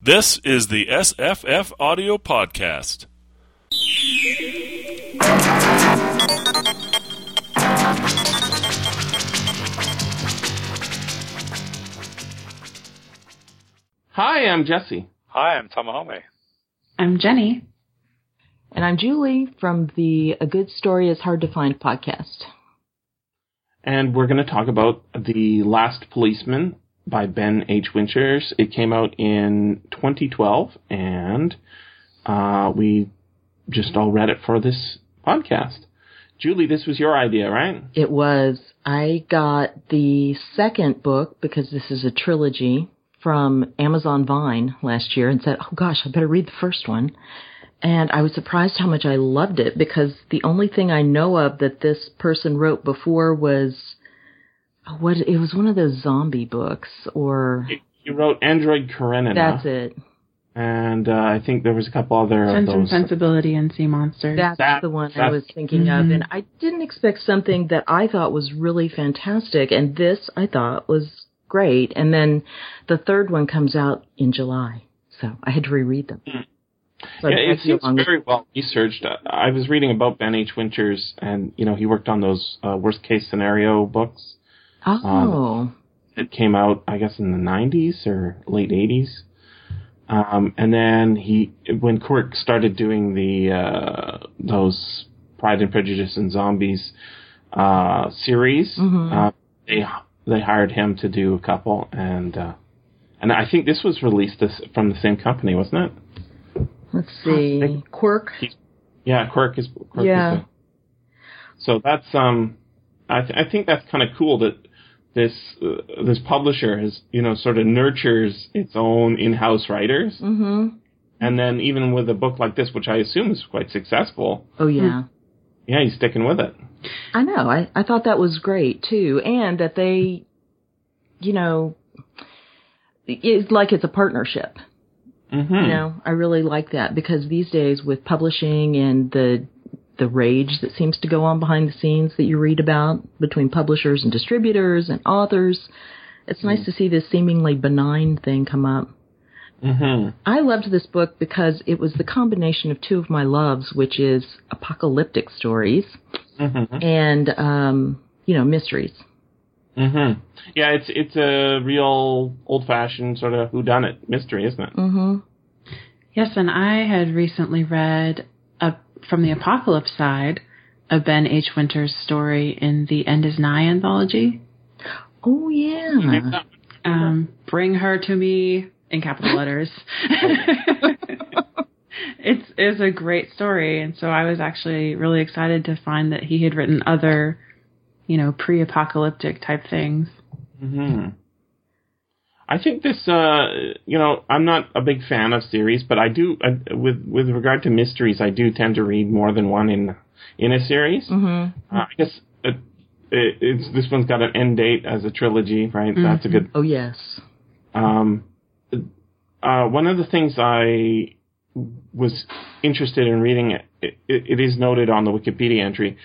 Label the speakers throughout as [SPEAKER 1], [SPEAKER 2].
[SPEAKER 1] This is the SFFaudio Podcast.
[SPEAKER 2] Hi, I'm Jesse.
[SPEAKER 3] Hi, I'm Tamahome.
[SPEAKER 4] I'm Jenny.
[SPEAKER 5] And I'm Julie from the A Good Story is Hard to Find podcast.
[SPEAKER 2] And we're going to talk about The Last Policeman by Ben H. Winters. It came out in 2012, and uh, we just all read it for this podcast. Julie, this was your idea, right?
[SPEAKER 5] It was. I got the second book because this is a trilogy from Amazon Vine last year and said, oh gosh, I better read the first one. And I was surprised how much I loved it because the only thing I know of that this person wrote before was what it was one of those zombie books or
[SPEAKER 2] He wrote Android Karenina.
[SPEAKER 5] that's it.
[SPEAKER 2] And uh, I think there was a couple other of
[SPEAKER 4] Sense and
[SPEAKER 2] those.
[SPEAKER 4] Sensibility and Sea Monsters.
[SPEAKER 5] That's
[SPEAKER 2] That-
[SPEAKER 5] the one I was thinking of,
[SPEAKER 4] Mhm.
[SPEAKER 5] and I didn't expect something that I thought was really fantastic, and this I thought was great. And then the third one comes out in July, so I had to reread them. So
[SPEAKER 2] yeah, it seems
[SPEAKER 5] along
[SPEAKER 2] very well researched. Uh, I was reading about Ben H. Winters, and you know he worked on those uh, worst case scenario books.
[SPEAKER 5] Oh,
[SPEAKER 2] It came out, I guess, in the '90s or late '80s. Um, and then he, when Quirk started doing the uh, those Pride and Prejudice and Zombies uh, series,
[SPEAKER 5] Mhm.
[SPEAKER 2] uh, they they hired him to do a couple, and uh, and I think this was released from the same company, wasn't it?
[SPEAKER 5] let's see, Quirk.
[SPEAKER 2] Yeah, Quirk is. Quirk
[SPEAKER 5] Yeah.
[SPEAKER 2] Is the, so that's um, I th- I think that's kind of cool that this uh, this publisher has you know sort of nurtures its own in-house writers,
[SPEAKER 5] Mm-hmm.
[SPEAKER 2] and then even with a book like this, which I assume is quite successful,
[SPEAKER 5] Oh yeah.
[SPEAKER 2] yeah, he's sticking with it.
[SPEAKER 5] I know. I, I thought that was great too, and that they, you know, it's like it's a partnership.
[SPEAKER 2] Mm-hmm.
[SPEAKER 5] You know, I really like that because these days with publishing and the the rage that seems to go on behind the scenes that you read about between publishers and distributors and authors, it's nice to see this seemingly benign thing come up.
[SPEAKER 2] Mm-hmm.
[SPEAKER 5] I loved this book because it was the combination of two of my loves, which is apocalyptic stories
[SPEAKER 2] Mm-hmm.
[SPEAKER 5] and um, you know, mysteries.
[SPEAKER 2] Mm-hmm. Yeah, it's it's a real old-fashioned sort of whodunit mystery, isn't it?
[SPEAKER 5] Mhm.
[SPEAKER 4] Yes, and I had recently read a, from the apocalypse side a Ben H. Winters story in the End Is Nigh anthology.
[SPEAKER 5] Oh yeah.
[SPEAKER 4] Um, Bring her to me in capital letters. it's it's a great story, and so I was actually really excited to find that he had written other, you know, pre-apocalyptic type things.
[SPEAKER 2] hmm I think this, uh, you know, I'm not a big fan of series, but I do, uh, with with regard to mysteries, I do tend to read more than one in in a series.
[SPEAKER 5] Mhm.
[SPEAKER 2] Uh, I guess it, it, it's this one's got an end date as a trilogy, right? That's a good.
[SPEAKER 5] Oh yes.
[SPEAKER 2] Um, uh, one of the things I was interested in reading, it, it is noted on the Wikipedia entry,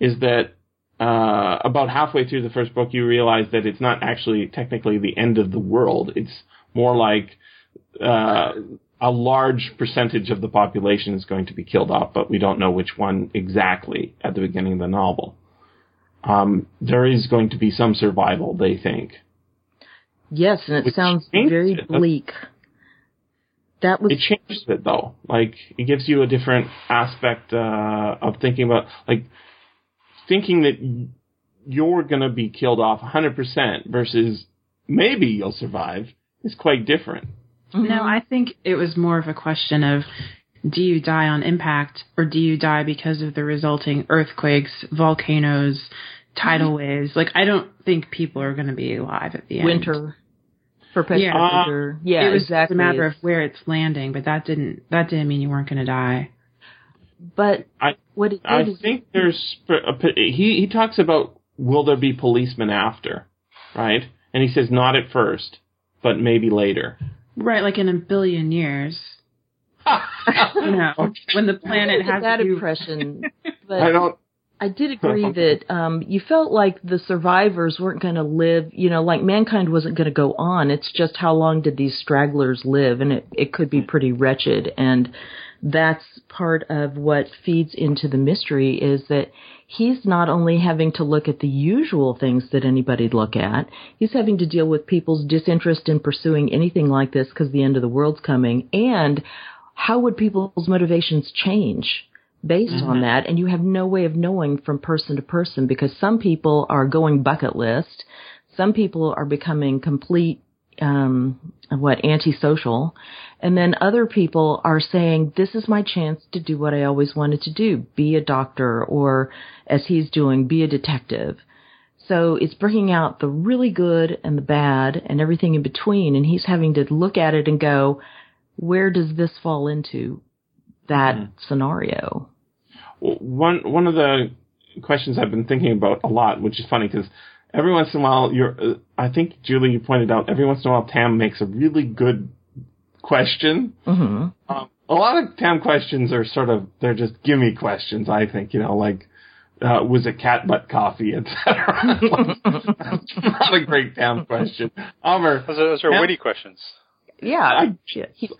[SPEAKER 2] is that uh, about halfway through the first book, you realize that it's not actually technically the end of the world. It's more like uh, a large percentage of the population is going to be killed off, but we don't know which one exactly at the beginning of the novel. Um, there is going to be some survival, they think.
[SPEAKER 5] Yes, and it
[SPEAKER 2] Which
[SPEAKER 5] sounds very
[SPEAKER 2] it?
[SPEAKER 5] bleak. That was
[SPEAKER 2] it changes it though. Like it gives you a different aspect uh, of thinking about like thinking that you're gonna be killed off 100% versus maybe you'll survive is quite different.
[SPEAKER 5] Mm-hmm.
[SPEAKER 4] No, I think it was more of a question of do you die on impact or do you die because of the resulting earthquakes, volcanoes, tidal waves? Like, I don't think people are going to be alive at the end.
[SPEAKER 5] winter. Perpetual
[SPEAKER 4] Yeah.
[SPEAKER 5] winter. Yeah,
[SPEAKER 4] it was
[SPEAKER 5] exactly.
[SPEAKER 4] a matter of where it's landing, but that didn't that didn't mean you weren't going to die.
[SPEAKER 5] But
[SPEAKER 2] I
[SPEAKER 5] what it did
[SPEAKER 2] I
[SPEAKER 5] is
[SPEAKER 2] think there's a, he he talks about will there be policemen after, right? And he says not at first, but maybe later.
[SPEAKER 4] Right, like in a billion years. You know, when the planet has
[SPEAKER 5] that
[SPEAKER 4] to
[SPEAKER 5] impression. But
[SPEAKER 2] I don't
[SPEAKER 5] I did agree that um, you felt like the survivors weren't going to live, you know, like mankind wasn't going to go on. It's just how long did these stragglers live, and it it could be pretty wretched. And that's part of what feeds into the mystery is that he's not only having to look at the usual things that anybody'd look at, he's having to deal with people's disinterest in pursuing anything like this because the end of the world's coming, and how would people's motivations change? based mm-hmm. on that and you have no way of knowing from person to person because some people are going bucket list some people are becoming complete um what antisocial and then other people are saying this is my chance to do what i always wanted to do be a doctor or as he's doing be a detective. So it's bringing out the really good and the bad and everything in between. And he's having to look at it and go where does this fall into that mm. scenario?
[SPEAKER 2] One one of the questions I've been thinking about a lot, which is funny because every once in a while, you're, uh, I think Julie, you pointed out, every once in a while, Tam makes a really good question.
[SPEAKER 5] Mm-hmm.
[SPEAKER 2] Um, a lot of Tam questions are sort of, they're just gimme questions, I think, you know, like, uh, was it cat butt coffee, etc. not a great Tam question. Homer,
[SPEAKER 3] those are, those are Tam, witty questions.
[SPEAKER 5] Yeah, I,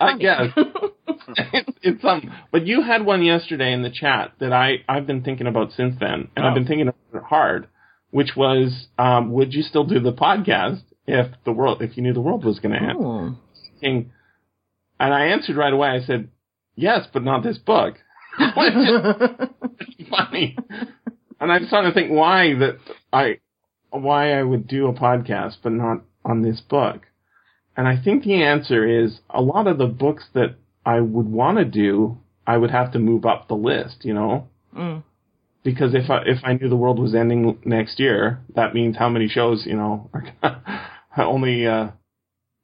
[SPEAKER 2] I guess it's, it's um. But you had one yesterday in the chat that I I've been thinking about since then, and oh. I've been thinking about it hard, which was, um, would you still do the podcast if the world if you knew the world was going to end?
[SPEAKER 5] Oh.
[SPEAKER 2] And, I answered right away. I said, yes, but not this book. funny. And I'm starting to think why that I why I would do a podcast but not on this book. And I think the answer is a lot of the books that I would want to do, I would have to move up the list, you know?
[SPEAKER 5] Mm.
[SPEAKER 2] Because if I, if I knew the world was ending next year, that means how many shows, you know, are only, uh,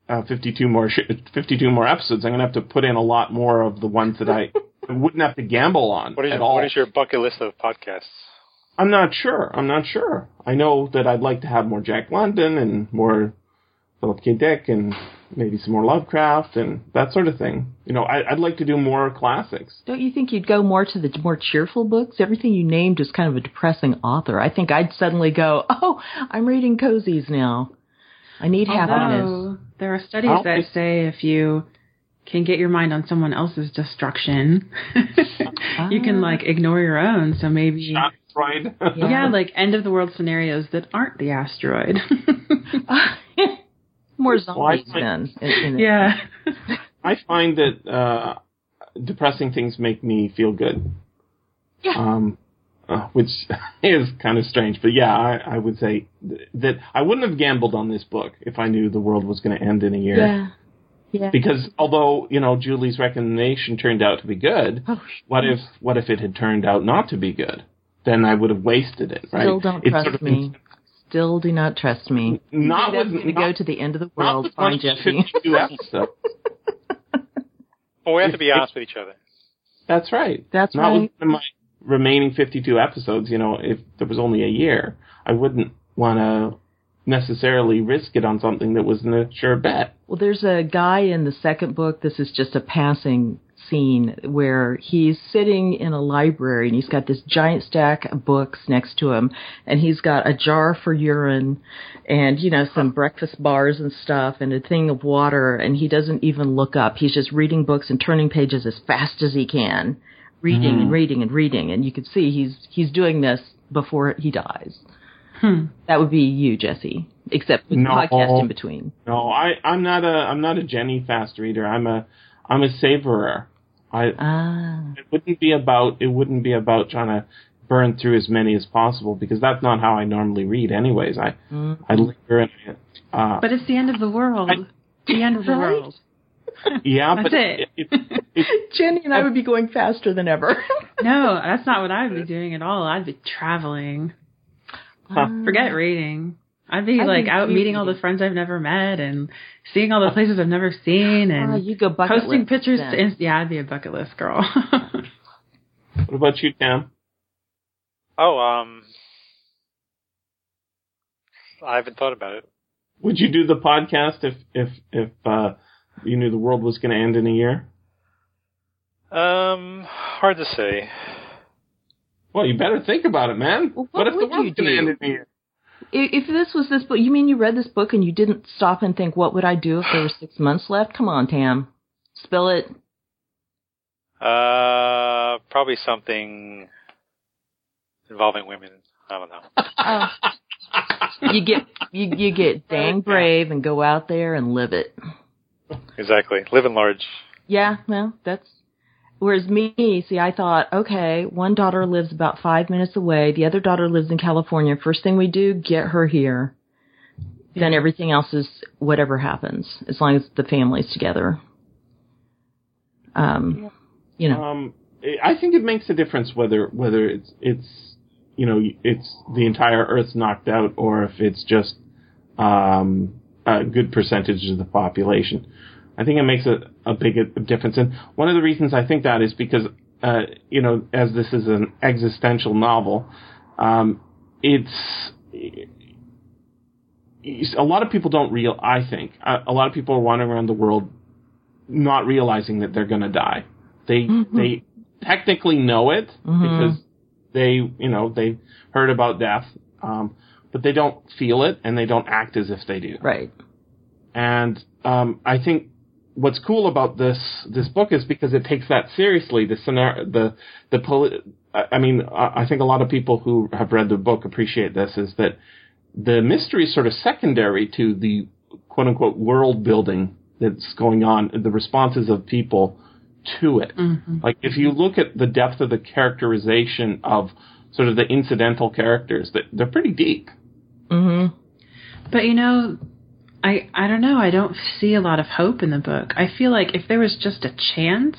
[SPEAKER 2] uh, 52 more, sh- 52 more episodes. I'm going to have to put in a lot more of the ones that I wouldn't have to gamble on
[SPEAKER 3] what is,
[SPEAKER 2] at all.
[SPEAKER 3] What is your bucket list of podcasts?
[SPEAKER 2] I'm not sure. I'm not sure. I know that I'd like to have more Jack London and more Philip K. Dick and maybe some more Lovecraft and that sort of thing. You know, I, would like to do more classics.
[SPEAKER 5] Don't you think you'd go more to the more cheerful books? Everything you named is kind of a depressing author. I think I'd suddenly go, oh, I'm reading cozies now. I need
[SPEAKER 4] Although,
[SPEAKER 5] happiness.
[SPEAKER 4] There are studies that say if you can get your mind on someone else's destruction, you can like ignore your own. So maybe
[SPEAKER 2] asteroid.
[SPEAKER 4] yeah. yeah, like end of the world scenarios that aren't the asteroid.
[SPEAKER 5] More zombies well, then. In,
[SPEAKER 4] yeah.
[SPEAKER 2] I find that uh, depressing things make me feel good.
[SPEAKER 5] Yeah.
[SPEAKER 2] Um, uh, which is kind of strange, but yeah, I, I would say th- that I wouldn't have gambled on this book if I knew the world was going to end in a year.
[SPEAKER 5] Yeah. Yeah.
[SPEAKER 2] Because although you know Julie's recommendation turned out to be good,
[SPEAKER 5] oh,
[SPEAKER 2] what if what if it had turned out not to be good? Then I would have wasted it, right?
[SPEAKER 5] Still don't
[SPEAKER 2] it's
[SPEAKER 5] trust
[SPEAKER 2] sort of
[SPEAKER 5] me still do not trust me.
[SPEAKER 2] Not
[SPEAKER 5] with to go to the end of the world. Find Jesse.
[SPEAKER 3] well, we have to be honest with each other.
[SPEAKER 2] That's right.
[SPEAKER 5] That's
[SPEAKER 2] not
[SPEAKER 5] right.
[SPEAKER 2] With my remaining 52 episodes, you know, if there was only a year, I wouldn't want to necessarily risk it on something that wasn't a sure bet.
[SPEAKER 5] Well, there's a guy in the second book. This is just a passing scene where he's sitting in a library and he's got this giant stack of books next to him and he's got a jar for urine and you know some breakfast bars and stuff and a thing of water and he doesn't even look up he's just reading books and turning pages as fast as he can reading mm. and reading and reading and you could see he's he's doing this before he dies
[SPEAKER 4] hmm.
[SPEAKER 5] that would be you jesse except with
[SPEAKER 2] no,
[SPEAKER 5] the podcast in between
[SPEAKER 2] no i i'm not a i'm not a jenny fast reader i'm a I'm a savorer. I
[SPEAKER 5] ah.
[SPEAKER 2] it wouldn't be about it wouldn't be about trying to burn through as many as possible because that's not how I normally read anyways. I
[SPEAKER 5] mm.
[SPEAKER 2] I linger and uh,
[SPEAKER 4] But it's the end of the world. I, the end of the
[SPEAKER 5] right?
[SPEAKER 4] world.
[SPEAKER 2] Yeah,
[SPEAKER 4] that's
[SPEAKER 2] but
[SPEAKER 4] it.
[SPEAKER 2] it, it, it
[SPEAKER 5] Jenny and I would be going faster than ever.
[SPEAKER 4] no, that's not what I'd be doing at all. I'd be traveling.
[SPEAKER 2] Huh.
[SPEAKER 4] Forget reading. I'd be I'd like be out meeting all the friends I've never met and seeing all the places I've never seen and
[SPEAKER 5] uh, you go bucket
[SPEAKER 4] posting
[SPEAKER 5] list
[SPEAKER 4] pictures.
[SPEAKER 5] Then.
[SPEAKER 4] To, yeah, I'd be a bucket list girl.
[SPEAKER 2] what about you, Tam?
[SPEAKER 3] Oh, um, I haven't thought about it.
[SPEAKER 2] Would you do the podcast if if if uh, you knew the world was going to end in a year?
[SPEAKER 3] Um, hard to say.
[SPEAKER 2] Well, you better think about it, man.
[SPEAKER 5] Well,
[SPEAKER 2] what,
[SPEAKER 5] what
[SPEAKER 2] if the
[SPEAKER 5] would
[SPEAKER 2] world's
[SPEAKER 5] you
[SPEAKER 2] going to
[SPEAKER 5] do?
[SPEAKER 2] end in a year?
[SPEAKER 5] If this was this book, you mean you read this book and you didn't stop and think, what would I do if there were six months left? Come on, Tam. Spill it.
[SPEAKER 3] Uh, probably something involving women. I don't know.
[SPEAKER 5] Oh. you get you you get dang brave and go out there and live it.
[SPEAKER 3] Exactly. Living large.
[SPEAKER 5] Yeah, well, that's whereas me, see, I thought, okay, one daughter lives about five minutes away, the other daughter lives in California. First thing we do, get her here. Then everything else is whatever happens, as long as the family's together. Um, you know,
[SPEAKER 2] Um, I think it makes a difference whether whether it's it's you know it's the entire Earth's knocked out or if it's just um, a good percentage of the population. I think it makes a, a big difference, and one of the reasons I think that is because uh, you know as this is an existential novel, um, it's a lot of people don't real. I think a, a lot of people are wandering around the world not realizing that they're going to die. They they technically know it because they you know they heard about death, um, but they don't feel it and they don't act as if they do.
[SPEAKER 5] right.
[SPEAKER 2] And um, I think what's cool about this this book is because it takes that seriously. The scenario, the the poli- I mean, I I think a lot of people who have read the book appreciate this. Is that the mystery is sort of secondary to the quote unquote world building that's going on, the responses of people to it. Like if you look at the depth of the characterization of sort of the incidental characters, that they're pretty deep.
[SPEAKER 5] Mm-hmm.
[SPEAKER 4] But you know, I I don't know. I don't see a lot of hope in the book. I feel like if there was just a chance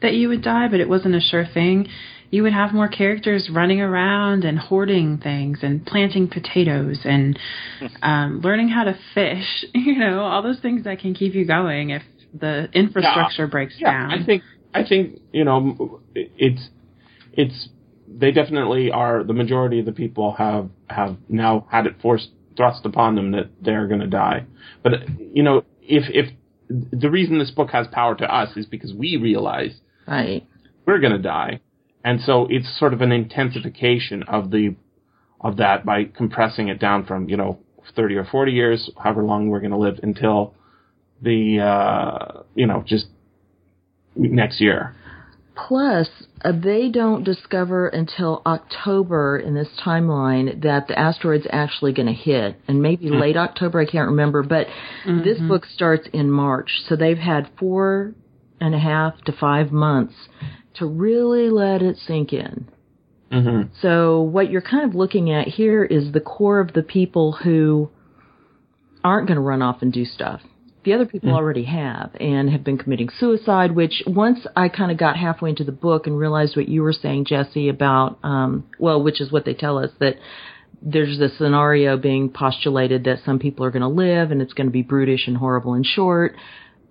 [SPEAKER 4] that you would die, but it wasn't a sure thing, you would have more characters running around and hoarding things and planting potatoes and um, learning how to fish. You know, all those things that can keep you going if the infrastructure breaks
[SPEAKER 2] Yeah,
[SPEAKER 4] down.
[SPEAKER 2] I think I think you know it's it's they definitely are the majority of the people have have now had it forced thrust upon them that they're going to die. But you know if if the reason this book has power to us is because we realize
[SPEAKER 5] Right.
[SPEAKER 2] we're going to die, and so it's sort of an intensification of the of that by compressing it down from you know thirty or forty years, however long we're going to live until the uh, you know just next year.
[SPEAKER 5] Plus, uh, they don't discover until October in this timeline that the asteroid's actually going to hit, and maybe late October, I can't remember. But this book starts in March, so they've had four and a half to five months to really let it sink in.
[SPEAKER 2] Mm-hmm.
[SPEAKER 5] So what you're kind of looking at here is the core of the people who aren't going to run off and do stuff. The other people already have and have been committing suicide, which once I kind of got halfway into the book and realized what you were saying, Jesse, about, um, well, which is what they tell us that there's a scenario being postulated that some people are going to live and it's going to be brutish and horrible and short.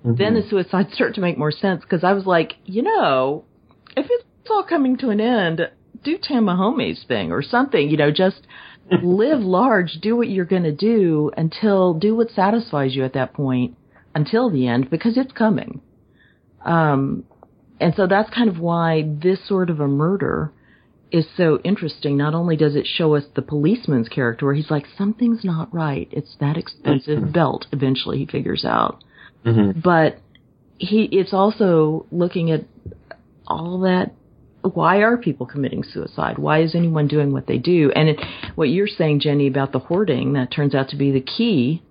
[SPEAKER 5] Then the suicides start to make more sense because I was like, you know, if it's all coming to an end, do Tamahome's thing or something, you know, just live large, do what you're going to do until, do what satisfies you at that point until the end because it's coming. Um, and so that's kind of why this sort of a murder is so interesting. Not only does it show us the policeman's character where he's like, something's not right. It's that expensive belt. Eventually he figures out. But he, it's also looking at all that. Why are people committing suicide? Why is anyone doing what they do? And it, what you're saying, Jenny, about the hoarding, that turns out to be the key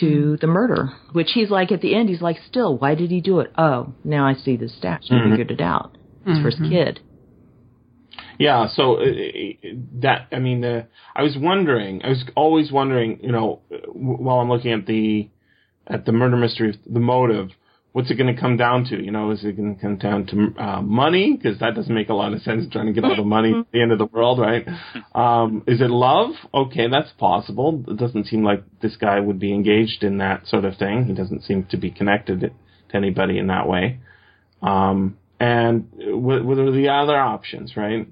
[SPEAKER 5] to the murder. Which he's like at the end, he's like, still, why did he do it? Oh, now I see the stats. I figured it out. It's for his kid.
[SPEAKER 2] Yeah, so uh, that I mean, uh, I was wondering. I was always wondering, you know, w- while I'm looking at the at the murder mystery, the motive. What's it going to come down to? You know, is it going to come down to uh, money? Because that doesn't make a lot of sense. Trying to get all the money at the end of the world, right? Um, is it love? Okay, that's possible. It doesn't seem like this guy would be engaged in that sort of thing. He doesn't seem to be connected to anybody in that way. Um, and what, what are the other options, right?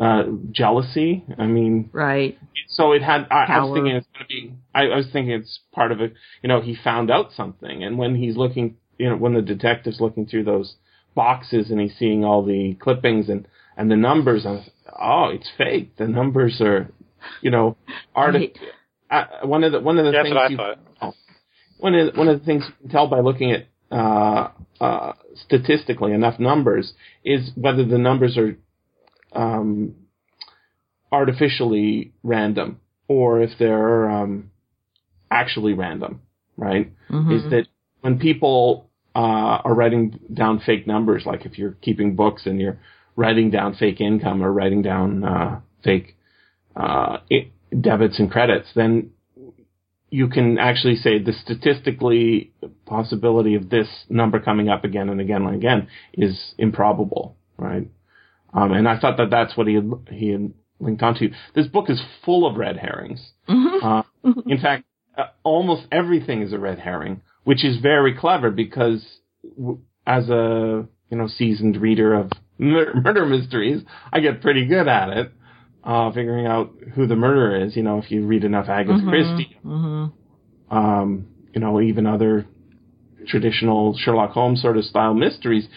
[SPEAKER 2] Uh, jealousy. I mean,
[SPEAKER 5] Right.
[SPEAKER 2] so it had. I, I was thinking it's going to be. I, I was thinking it's part of it. You know, he found out something, and when he's looking, you know, when the detective's looking through those boxes and he's seeing all the clippings and and the numbers are oh, it's fake. The numbers are, you know, art.
[SPEAKER 5] Right.
[SPEAKER 2] Uh, one of the one of the
[SPEAKER 3] That's
[SPEAKER 2] things you,
[SPEAKER 3] thought.
[SPEAKER 2] one of the, one of the things you can tell by looking at uh, uh, statistically enough numbers is whether the numbers are um, artificially random or if they're um, actually random. Right?
[SPEAKER 5] Mhm.
[SPEAKER 2] Is that when people uh, are writing down fake numbers, like if you're keeping books and you're writing down fake income or writing down uh, fake uh, i- debits and credits, then you can actually say the statistically possibility of this number coming up again and again and again is improbable, right? Um, and I thought that that's what he had, he had linked onto. This book is full of red herrings. Uh, in fact, uh, almost everything is a red herring, which is very clever because w- as a you know seasoned reader of mur- murder mysteries, I get pretty good at it, uh, figuring out who the murderer is. You know, if you read enough Agatha Christie,
[SPEAKER 5] Mhm.
[SPEAKER 2] um, you know, even other traditional Sherlock Holmes sort of style mysteries,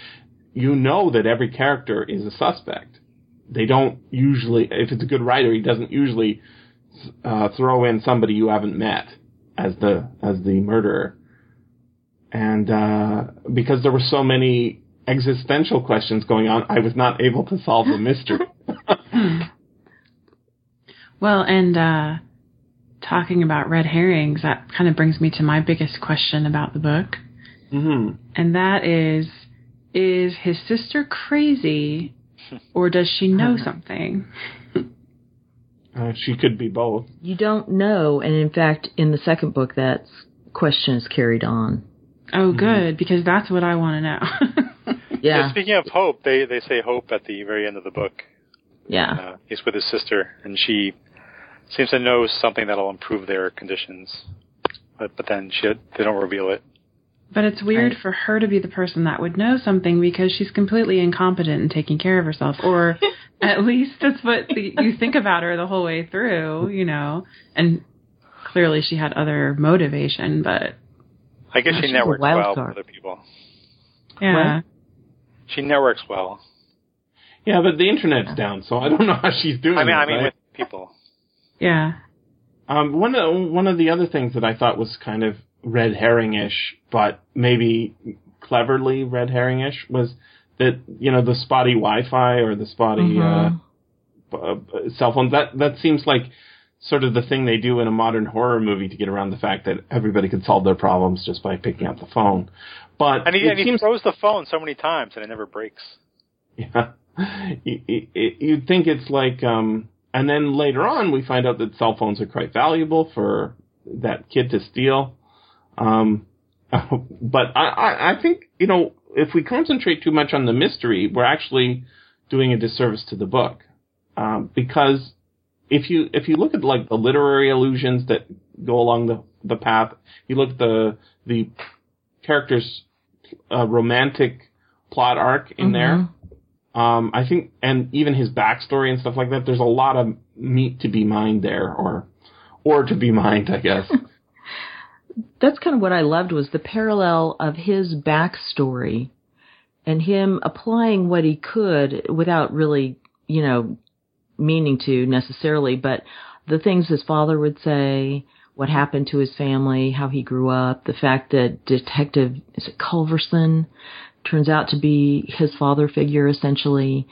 [SPEAKER 2] you know that every character is a suspect. They don't usually, if it's a good writer, he doesn't usually uh, throw in somebody you haven't met as the as the murderer. And uh, because there were so many existential questions going on, I was not able to solve the mystery.
[SPEAKER 4] Well, and uh, talking about red herrings, that kind of brings me to my biggest question about the book,
[SPEAKER 2] hmm
[SPEAKER 4] and that is: Is his sister crazy, or does she know something?
[SPEAKER 2] Uh, she could be both.
[SPEAKER 5] You don't know, and in fact, in the second book, that question is carried on.
[SPEAKER 4] Oh, good, because that's what I want to know.
[SPEAKER 5] Yeah,
[SPEAKER 3] Speaking of Hope, they they say Hope at the very end of the book.
[SPEAKER 5] yeah.
[SPEAKER 3] Uh, he's with his sister, and she seems to know something that'll improve their conditions. But but then she they don't reveal it.
[SPEAKER 4] But it's weird
[SPEAKER 5] Right.
[SPEAKER 4] for her to be the person that would know something because she's completely incompetent in taking care of herself. Or at least that's what the, you think about her the whole way through, you know. And clearly she had other motivation, but
[SPEAKER 3] I guess
[SPEAKER 5] Yeah,
[SPEAKER 3] she networks well
[SPEAKER 5] card.
[SPEAKER 3] with other people.
[SPEAKER 4] yeah.
[SPEAKER 3] She networks well.
[SPEAKER 2] Yeah, but the internet's down, so I don't know how she's doing.
[SPEAKER 3] I mean,
[SPEAKER 2] it,
[SPEAKER 3] I mean
[SPEAKER 2] right?
[SPEAKER 3] with people.
[SPEAKER 4] Yeah.
[SPEAKER 2] Um, one of one of the other things that I thought was kind of red herring-ish, but maybe cleverly red herring-ish, was that you know the spotty Wi-Fi or the spotty
[SPEAKER 5] Mhm.
[SPEAKER 2] uh, uh, cell phones. That that seems like sort of the thing they do in a modern horror movie to get around the fact that everybody could solve their problems just by picking up the phone. But
[SPEAKER 3] And he,
[SPEAKER 2] it
[SPEAKER 3] and he
[SPEAKER 2] seems
[SPEAKER 3] throws the phone so many times and it never breaks.
[SPEAKER 2] yeah. You- you- You'd think it's like, um, and then later on we find out that cell phones are quite valuable for that kid to steal. Um, but I, I, I think, you know, if we concentrate too much on the mystery, we're actually doing a disservice to the book. Um, because if you, if you look at like the literary allusions that go along the, the path, you look at the, the characters, uh, romantic plot arc in there. Um, I think, and even his backstory and stuff like that, there's a lot of meat to be mined there, or, or to be mined, I guess.
[SPEAKER 5] That's kind of what I loved was the parallel of his backstory and him applying what he could without really, you know, meaning to necessarily, but the things his father would say, what happened to his family, how he grew up, the fact that Detective is it Culverson? Turns out to be his father figure essentially,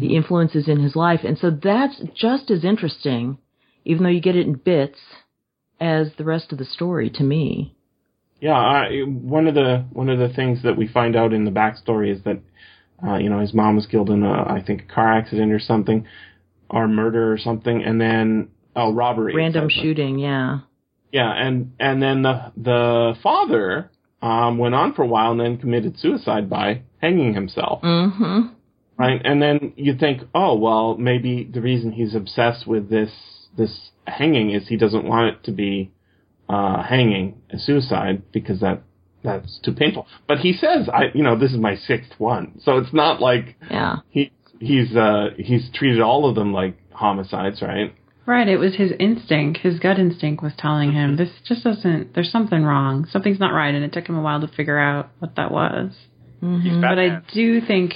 [SPEAKER 5] the influences in his life, and so that's just as interesting, even though you get it in bits, as the rest of the story to me.
[SPEAKER 2] yeah, I, one of the one of the things that we find out in the backstory is that, uh, you know, his mom was killed in a, I think, a car accident or something, or murder or something, and then oh, robbery,
[SPEAKER 5] Random shooting, yeah.
[SPEAKER 2] Yeah, and and then the the father um, went on for a while and then committed suicide by hanging himself.
[SPEAKER 5] Mm-hmm.
[SPEAKER 2] right? And then you think, oh well, maybe the reason he's obsessed with this this hanging is he doesn't want it to be uh, hanging a suicide because that that's too painful. But he says, I you know this is my sixth one, so it's not like
[SPEAKER 5] Yeah.
[SPEAKER 2] he he's uh, he's treated all of them like homicides, right?
[SPEAKER 4] Right, it was his instinct. His gut instinct was telling him this just doesn't. There's something wrong. Something's not right, and it took him a while to figure out what that was.
[SPEAKER 5] Mm-hmm.
[SPEAKER 4] But I do think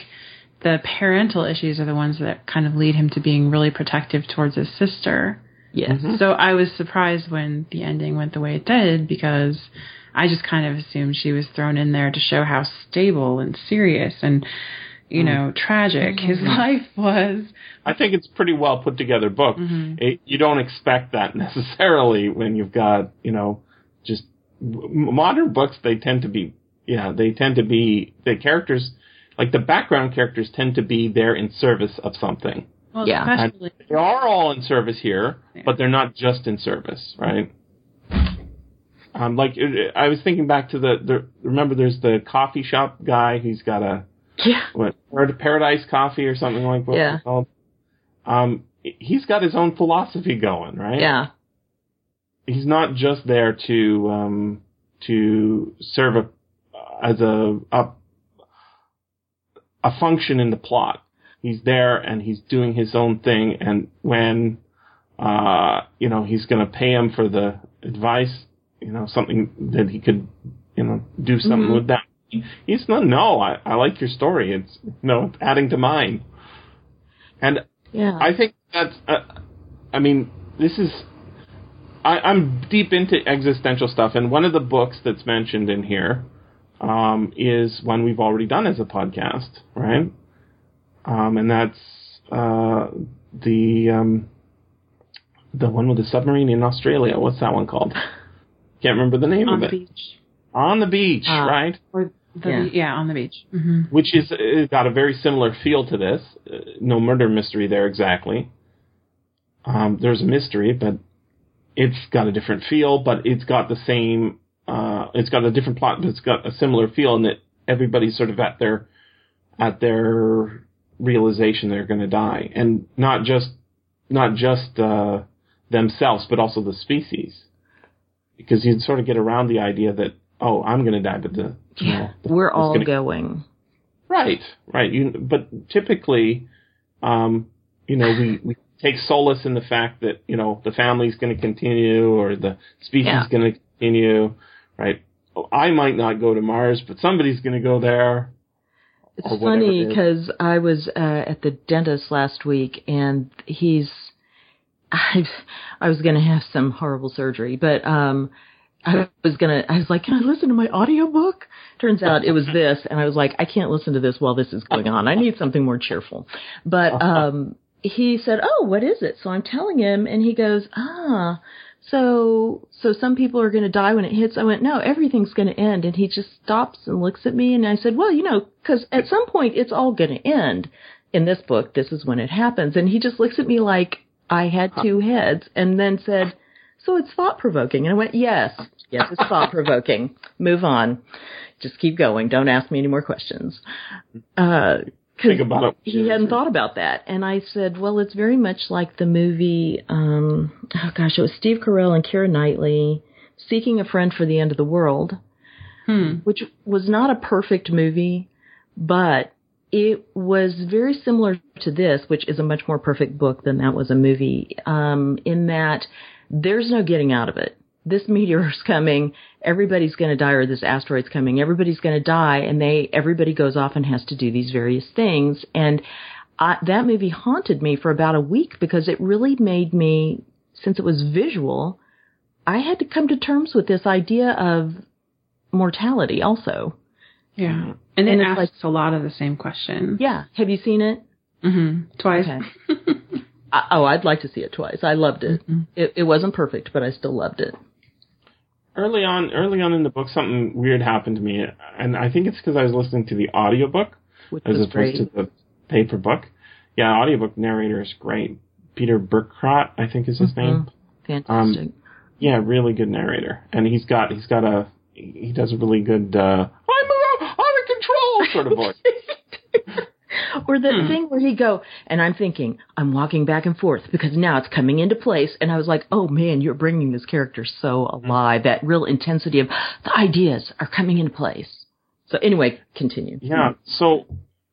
[SPEAKER 4] the parental issues are the ones that kind of lead him to being really protective towards his sister.
[SPEAKER 5] Yes.
[SPEAKER 4] So I was surprised when the ending went the way it did because I just kind of assumed she was thrown in there to show how stable and serious and you know mm-hmm. tragic his mm-hmm. life was.
[SPEAKER 2] I think it's a pretty well put together book. Mm-hmm. It, you don't expect that necessarily when you've got you know just modern books. They tend to be yeah they tend to be the characters like the background characters tend to be there in service of something.
[SPEAKER 4] Well,
[SPEAKER 5] Yeah.
[SPEAKER 2] And they are all in service here,
[SPEAKER 4] Yeah.
[SPEAKER 2] but they're not just in service, right? Um, like I was thinking back to the, the remember there's the coffee shop guy. He's got a
[SPEAKER 5] Yeah.
[SPEAKER 2] what Paradise Coffee or something like what
[SPEAKER 5] Yeah.
[SPEAKER 2] it's called. Um, he's got his own philosophy going, right?
[SPEAKER 5] Yeah.
[SPEAKER 2] He's not just there to um, to serve a as a, a a function in the plot. He's there and he's doing his own thing. And when uh, you know he's going to pay him for the advice, you know something that he could you know do something
[SPEAKER 5] Mhm.
[SPEAKER 2] with that. He's not. No, I, I like your story. It's no it's adding to mine. And
[SPEAKER 5] Yeah.
[SPEAKER 2] I think that's. Uh, I mean, this is. I, I'm deep into existential stuff, and one of the books that's mentioned in here um, is one we've already done as a podcast, right? Um, and that's uh, the um, the one with the submarine in Australia. What's that one called? Can't remember the name
[SPEAKER 4] on
[SPEAKER 2] of
[SPEAKER 4] the
[SPEAKER 2] it.
[SPEAKER 4] beach
[SPEAKER 2] On the beach,
[SPEAKER 5] Ah.
[SPEAKER 2] right?
[SPEAKER 4] or the
[SPEAKER 5] Yeah.
[SPEAKER 4] yeah, on the beach. hmm
[SPEAKER 2] which is uh, got a very similar feel to this. Uh, no murder mystery there exactly. Um, there's a mystery, but it's got a different feel. But it's got the same. Uh, it's got a different plot, but it's got a similar feel in that everybody's sort of at their at their realization they're going to die, and not just not just uh, themselves, but also the species, because you'd sort of get around the idea that oh, I'm going to die, but the know, the
[SPEAKER 5] We're all
[SPEAKER 2] gonna-
[SPEAKER 5] going.
[SPEAKER 2] Right, right. You, but typically, um, you know, we, we take solace in the fact that you know the family's going to continue or the species
[SPEAKER 5] Yeah.
[SPEAKER 2] going to continue, right? I might not go to Mars, but somebody's going to go there.
[SPEAKER 5] It's funny
[SPEAKER 2] it
[SPEAKER 5] because I was uh, at the dentist last week, and he's. I, I was going to have some horrible surgery, but um, I was gonna. I was like, "Can I listen to my audiobook?" Turns out it was this, and I was like, "I can't listen to this while this is going on. I need something more cheerful." But um, he said, "Oh, what is it?" So I'm telling him, and he goes, "Ah." So, so some people are going to die when it hits. I went, no, everything's going to end. And he just stops and looks at me. And I said, well, you know, because at some point it's all going to end. In this book, this is when it happens. And he just looks at me like I had two heads and then said, so it's thought provoking. And I went, yes, yes, it's thought provoking. Move on. Just keep going. Don't ask me any more questions. Uh,
[SPEAKER 2] Think about it.
[SPEAKER 5] he hadn't thought about that. And I said, well, it's very much like the movie, um, oh gosh, it was Steve Carell and Keira Knightley, Seeking a Friend for the End of the World,
[SPEAKER 4] Hmm.
[SPEAKER 5] which was not a perfect movie, but it was very similar to this, which is a much more perfect book than that was a movie, um, in that there's no getting out of it. This meteor's coming, everybody's going to die, or this asteroid's coming, everybody's going to die, and they everybody goes off and has to do these various things. And I, that movie haunted me for about a week because it really made me, since it was visual, I had to come to terms with this idea of mortality also.
[SPEAKER 4] Yeah, and it
[SPEAKER 5] And it's
[SPEAKER 4] asks a lot of the same questions.
[SPEAKER 5] Yeah. Have you seen it?
[SPEAKER 4] Mm-hmm. Twice.
[SPEAKER 5] Okay. I, oh, I'd like to see it twice. I loved it.
[SPEAKER 4] Mhm.
[SPEAKER 5] it. It wasn't perfect, but I still loved it.
[SPEAKER 2] Early on, early on in the book, something weird happened to me, and I think it's because I was listening to the audiobook
[SPEAKER 5] Which
[SPEAKER 2] as opposed
[SPEAKER 5] great.
[SPEAKER 2] to the paper book. Yeah, audiobook narrator is great. Peter Berkrot, I think is his name.
[SPEAKER 5] Fantastic.
[SPEAKER 2] Yeah, really good narrator, and he's got he's got a he does a really good uh, I'm uh, I'm in control sort of voice.
[SPEAKER 5] or the
[SPEAKER 4] Hmm.
[SPEAKER 5] thing where he go, and I'm thinking, I'm walking back and forth because now it's coming into place. And I was like, oh man, you're bringing this character so alive. That real intensity of the ideas are coming into place. So anyway, continue.
[SPEAKER 2] yeah, so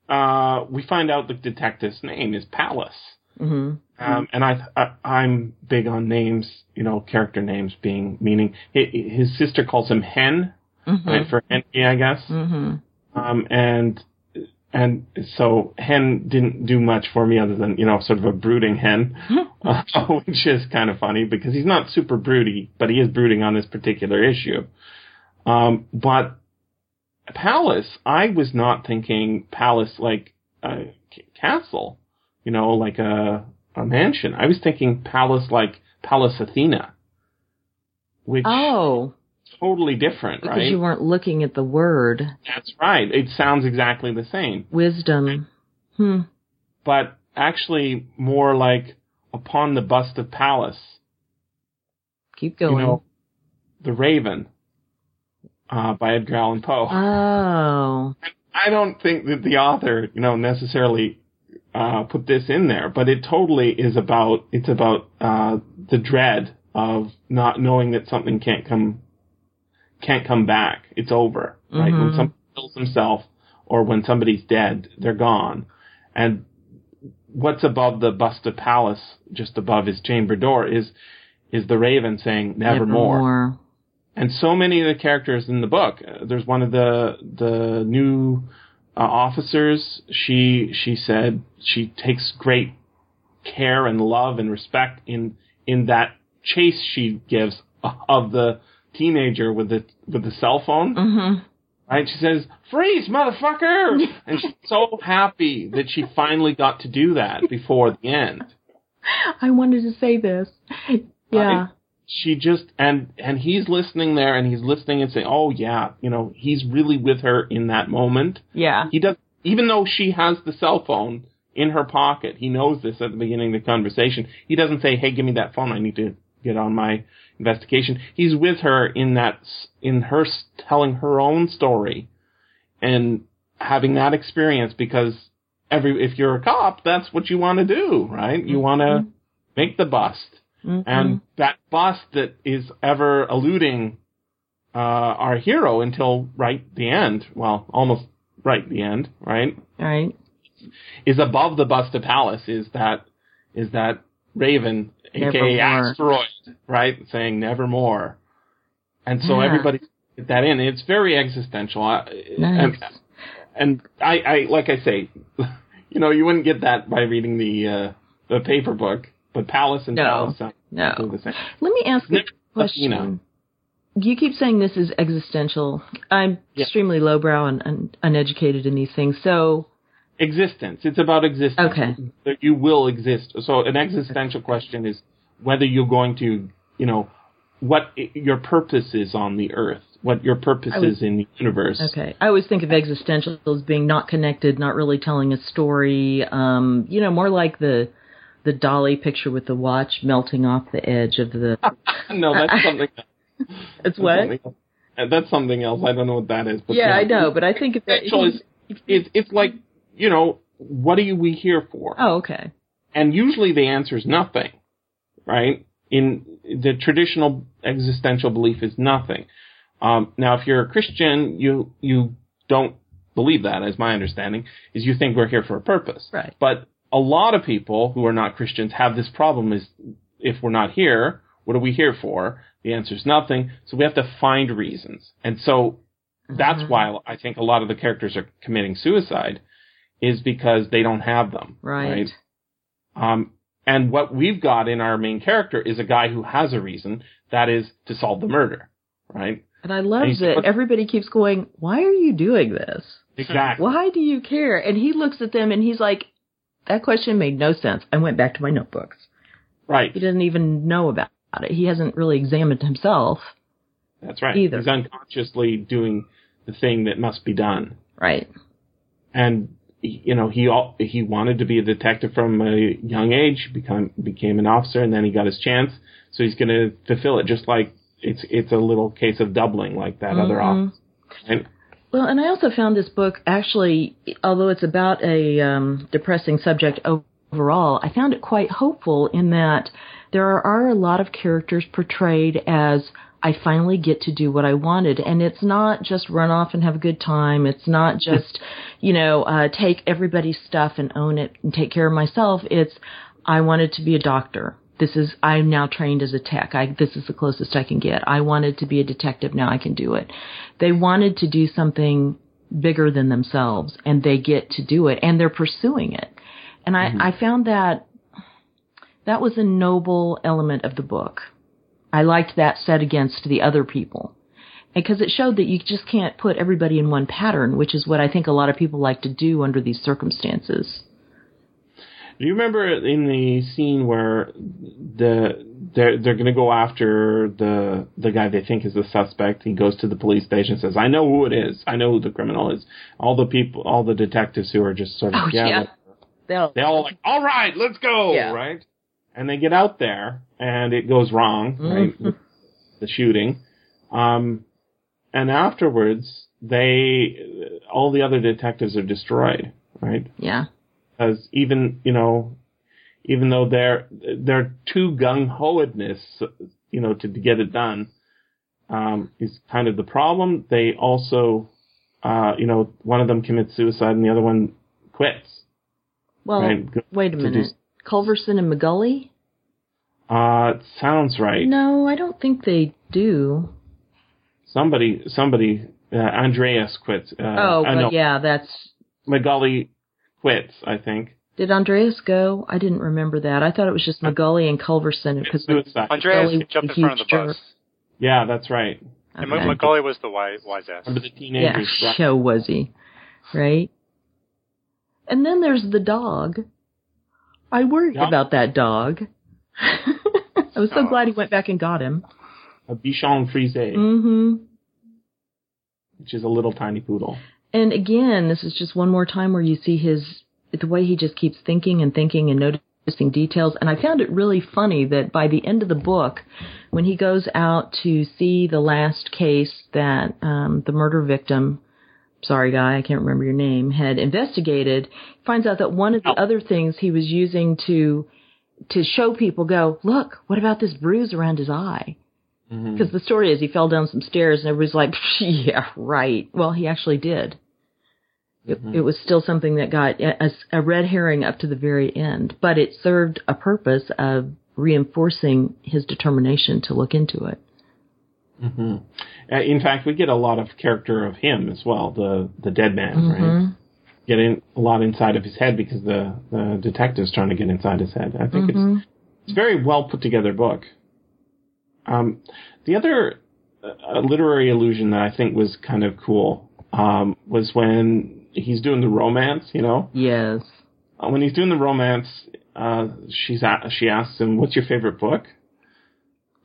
[SPEAKER 2] uh, we find out the detective's name is Palace.
[SPEAKER 5] hmm
[SPEAKER 2] Um, and I, I, I'm big on names, you know, character names being meaning. His, sister calls him Hen,
[SPEAKER 5] hmm
[SPEAKER 2] right, for Henry, I guess.
[SPEAKER 5] hmm
[SPEAKER 2] Um, and and so Hen didn't do much for me other than you know sort of a brooding hen, uh, which is kind of funny because he's not super broody, but he is brooding on this particular issue. Um, but Palace, I was not thinking Palace like a castle, you know, like a a mansion. I was thinking Palace like Pallas Athena, which
[SPEAKER 5] Oh,
[SPEAKER 2] totally different,
[SPEAKER 5] because
[SPEAKER 2] right?
[SPEAKER 5] you weren't looking at the word
[SPEAKER 2] That's right. It sounds exactly the same.
[SPEAKER 5] wisdom. Hmm.
[SPEAKER 2] but actually more like upon the bust of Pallas,
[SPEAKER 5] Keep
[SPEAKER 2] you
[SPEAKER 5] going.
[SPEAKER 2] know, The Raven, uh, by Edgar Allan Poe.
[SPEAKER 5] oh.
[SPEAKER 2] I don't think that the author, you know, necessarily uh, put this in there, but it totally is about it's about uh, the dread of not knowing that something can't come can't come back. It's over, right? When
[SPEAKER 5] Mhm.
[SPEAKER 2] somebody kills himself or when somebody's dead, they're gone. And what's above the bust of Pallas, just above his chamber door, is is the Raven saying "Nevermore."
[SPEAKER 5] Nevermore.
[SPEAKER 2] and so many of the characters in the book. Uh, there's one of the the new uh, officers. She she said she takes great care and love and respect in in that chase she gives of the teenager with the with the cell phone.
[SPEAKER 5] Mm-hmm.
[SPEAKER 2] Right? She says, "Freeze, motherfucker!" and she's so happy that she finally got to do that before the end.
[SPEAKER 5] I wanted to say this. Yeah.
[SPEAKER 2] she just and and he's listening there and he's listening and saying oh yeah you know he's really with her in that moment
[SPEAKER 5] Yeah.
[SPEAKER 2] he does even though she has the cell phone in her pocket he knows this at the beginning of the conversation he doesn't say hey give me that phone i need to get on my investigation. He's with her in that in her telling her own story and having that experience because every if you're a cop that's what you want to do right? You want to make the bust.
[SPEAKER 5] Mhm.
[SPEAKER 2] and that bust that is ever eluding uh, our hero until right the end, well, almost right the end, right,
[SPEAKER 5] right.
[SPEAKER 2] is above the bust of Pallas is that is that Raven, aka asteroid, right, saying nevermore, and so
[SPEAKER 5] Yeah.
[SPEAKER 2] everybody get that in. It's very existential,
[SPEAKER 5] Nice.
[SPEAKER 2] and, and I, I like I say, you know, you wouldn't get that by reading the uh, the paper book, but Palace and
[SPEAKER 5] No.
[SPEAKER 2] Palace
[SPEAKER 5] No.
[SPEAKER 2] the same.
[SPEAKER 5] Let me ask a question.
[SPEAKER 2] you know.
[SPEAKER 5] You keep saying this is existential. I'm
[SPEAKER 2] Yeah.
[SPEAKER 5] extremely lowbrow and, and uneducated in these things. So,
[SPEAKER 2] existence. It's about existence.
[SPEAKER 5] Okay.
[SPEAKER 2] That you will exist. So an existential question is whether you're going to, you know, what your purpose is on the earth, what your purpose
[SPEAKER 5] would-
[SPEAKER 2] is in the universe.
[SPEAKER 5] okay. I always think of existential as being not connected, not really telling a story. Um, you know, more like the the Dali picture with the watch melting off the edge of the.
[SPEAKER 2] no, that's something.
[SPEAKER 5] It's
[SPEAKER 2] that's
[SPEAKER 5] what?
[SPEAKER 2] something else. That's something else. I don't know what that is. But
[SPEAKER 5] Yeah, I know, but I think of that.
[SPEAKER 2] Existential is it's it's like you know what are we here for?
[SPEAKER 5] Oh, okay.
[SPEAKER 2] and usually the answer is nothing, right? In the traditional existential belief is nothing. Um, now, if you're a Christian, you you don't believe that, as my understanding is, you think we're here for a purpose.
[SPEAKER 5] Right.
[SPEAKER 2] But a lot of people who are not Christians have this problem: is if we're not here, what are we here for? The answer is nothing. So we have to find reasons, and so that's
[SPEAKER 5] Mhm.
[SPEAKER 2] why I think a lot of the characters are committing suicide, is because they don't have them.
[SPEAKER 5] Right.
[SPEAKER 2] Um, and what we've got in our main character is a guy who has a reason, that is to solve the murder, right?
[SPEAKER 5] And I love it. everybody keeps going, Why are you doing this?
[SPEAKER 2] Exactly.
[SPEAKER 5] Why do you care? And he looks at them and he's like, That question made no sense. I went back to my notebooks.
[SPEAKER 2] Right.
[SPEAKER 5] He doesn't even know about it. He hasn't really examined himself.
[SPEAKER 2] That's right.
[SPEAKER 5] either.
[SPEAKER 2] He's unconsciously doing the thing that must be done.
[SPEAKER 5] Right.
[SPEAKER 2] And you know, he al- he wanted to be a detective from a young age, become became an officer, and then he got his chance. So he's going to fulfill it, just like it's it's a little case of doubling, like that other
[SPEAKER 5] Mhm.
[SPEAKER 2] officer. And
[SPEAKER 5] Well, and I also found this book actually, although it's about a um, depressing subject overall, I found it quite hopeful in that there are a lot of characters portrayed as I finally get to do what I wanted, and it's not just run off and have a good time. It's not just, you know, uh, take everybody's stuff and own it and take care of myself. It's I wanted to be a doctor. This is I'm now trained as a tech. I this is the closest I can get. I wanted to be a detective. Now I can do it. They wanted to do something bigger than themselves and they get to do it and they're pursuing it. And I, I found that that was a noble element of the book. I liked that set against the other people. Because it showed that you just can't put everybody in one pattern, which is what I think a lot of people like to do under these circumstances.
[SPEAKER 2] Do you remember in the scene where the they're they're going to go after the the guy they think is the suspect? He goes to the police station and says, "I know who it is. I know who the criminal is." All the people, all the detectives who are just sort of
[SPEAKER 5] Oh,
[SPEAKER 2] yeah,
[SPEAKER 5] yeah. They'll-
[SPEAKER 2] they all like, "All right, let's go!"
[SPEAKER 5] Yeah.
[SPEAKER 2] Right? And they get out there, and it goes wrong, right?
[SPEAKER 5] Mhm.
[SPEAKER 2] the shooting, um, and afterwards, they all the other detectives are destroyed, right?
[SPEAKER 5] yeah.
[SPEAKER 2] because even you know, even though they're they're too gung hoedness, you know, to, to get it done, um, is kind of the problem. They also, uh, you know, one of them commits suicide and the other one quits.
[SPEAKER 5] Well,
[SPEAKER 2] Right.
[SPEAKER 5] Wait a minute. Culverson and McGully?
[SPEAKER 2] Uh, sounds right.
[SPEAKER 5] No, I don't think they do.
[SPEAKER 2] Somebody, somebody, uh, Andreas quits. Uh,
[SPEAKER 5] oh,
[SPEAKER 2] uh,
[SPEAKER 5] but
[SPEAKER 2] no,
[SPEAKER 5] yeah, that's.
[SPEAKER 2] McGully quits. I think.
[SPEAKER 5] Did Andreas go? I didn't remember that. I thought it was just McGully and Culverson because
[SPEAKER 3] Andreas jumped in front of the
[SPEAKER 5] huge
[SPEAKER 3] bus.
[SPEAKER 5] jerk.
[SPEAKER 2] Yeah, that's right.
[SPEAKER 3] And
[SPEAKER 5] Okay.
[SPEAKER 3] Macaulay was the wise, wise ass.
[SPEAKER 2] Remember the teenagers? right?
[SPEAKER 5] so was he, right? And then there's the dog. I worried
[SPEAKER 2] Yeah.
[SPEAKER 5] about that dog. I was so
[SPEAKER 3] Oh.
[SPEAKER 5] glad he went back and got him.
[SPEAKER 2] A Bichon Frise,
[SPEAKER 5] Mm-hmm.
[SPEAKER 2] which is a little tiny poodle.
[SPEAKER 5] And again, this is just one more time where you see his the way he just keeps thinking and thinking and noticing details. And I found it really funny that by the end of the book, when he goes out to see the last case that um, the murder victim, sorry guy, I can't remember your name, had investigated, finds out that one of the
[SPEAKER 2] Oh.
[SPEAKER 5] other things he was using to to show people, go look, what about this bruise around his eye? Because the story is he fell down some stairs and everybody's like, yeah, right. Well, he actually did. It,
[SPEAKER 2] Mhm.
[SPEAKER 5] it was still something that got a, a red herring up to the very end, but it served a purpose of reinforcing his determination to look into it.
[SPEAKER 2] Hmm Uh, in fact, we get a lot of character of him as well, the the dead man, right?
[SPEAKER 5] Mhm.
[SPEAKER 2] Get in a lot inside of his head because the the detective's trying to get inside his head. I think
[SPEAKER 5] Mhm.
[SPEAKER 2] it's it's a very well put together book. Um, the other uh, literary illusion that I think was kind of cool um, was when he's doing the romance. You know,
[SPEAKER 5] Yes.
[SPEAKER 2] uh, when he's doing the romance, uh, she's a- she asks him, "What's your favorite book?"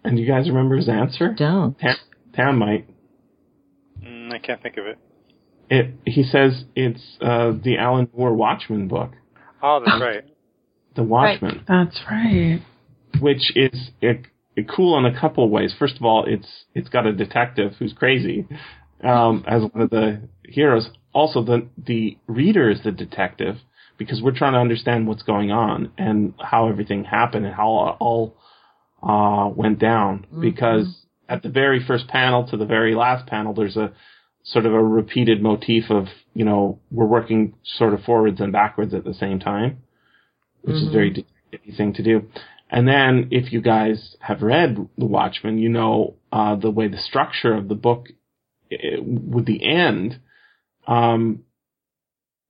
[SPEAKER 2] And do you guys remember his answer?
[SPEAKER 5] Don't.
[SPEAKER 2] Tam, Tam might.
[SPEAKER 3] Mm, I can't think of it.
[SPEAKER 2] It, he says it's uh, the Alan Moore Watchmen book,
[SPEAKER 3] Oh, that's right.
[SPEAKER 2] The Watchmen,
[SPEAKER 4] That's right.
[SPEAKER 2] which is it, it cool in a couple of ways. First of all, it's it's got a detective who's crazy um, as one of the heroes. Also, the the reader is the detective because we're trying to understand what's going on and how everything happened and how it all uh, went down. Because at the very first panel to the very last panel, there's a sort of a repeated motif of you know we're working sort of forwards and backwards at the same time, which is a very detective thing to do. And then if you guys have read The Watchmen, you know uh, the way the structure of the book eh, with the end. Um,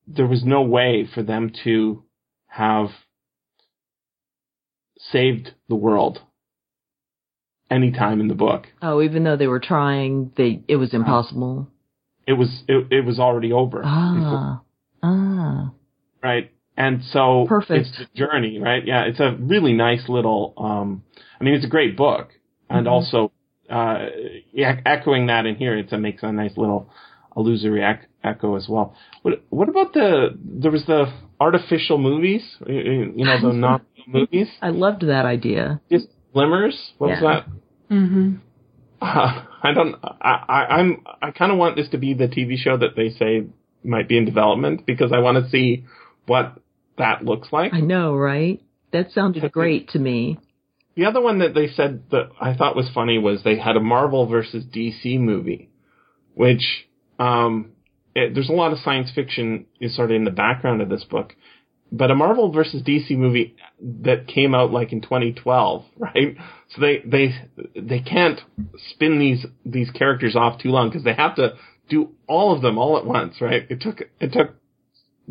[SPEAKER 2] there was no way for them to have saved the world any time in the book.
[SPEAKER 5] Oh, even though they were trying, they it was impossible.
[SPEAKER 2] It was it, it was already over. before-
[SPEAKER 5] Ah. Ah.
[SPEAKER 2] right? And so
[SPEAKER 5] Perfect.
[SPEAKER 2] it's the journey, right? Yeah, it's a really nice little. Um, I mean, it's a great book, and
[SPEAKER 5] Mhm.
[SPEAKER 2] also uh, yeah, echoing that in here, it's, it makes a nice little illusory ec- echo as well. What what about the there was the artificial movies, you know, the non movies,
[SPEAKER 5] I loved that idea.
[SPEAKER 2] just glimmers. What was that?
[SPEAKER 4] Mm-hmm.
[SPEAKER 2] Uh, I don't. I, I I'm. I kind of want this to be the TV show that they say might be in development because I want to see what that looks like.
[SPEAKER 5] I know, right? That sounded great to me.
[SPEAKER 2] The other one that they said that I thought was funny was they had a Marvel versus DC movie, which um, it, there's a lot of science fiction is sort of in the background of this book, but a Marvel versus DC movie that came out like in 2012, right? So they they they can't spin these these characters off too long because they have to do all of them all at once, right? It took it took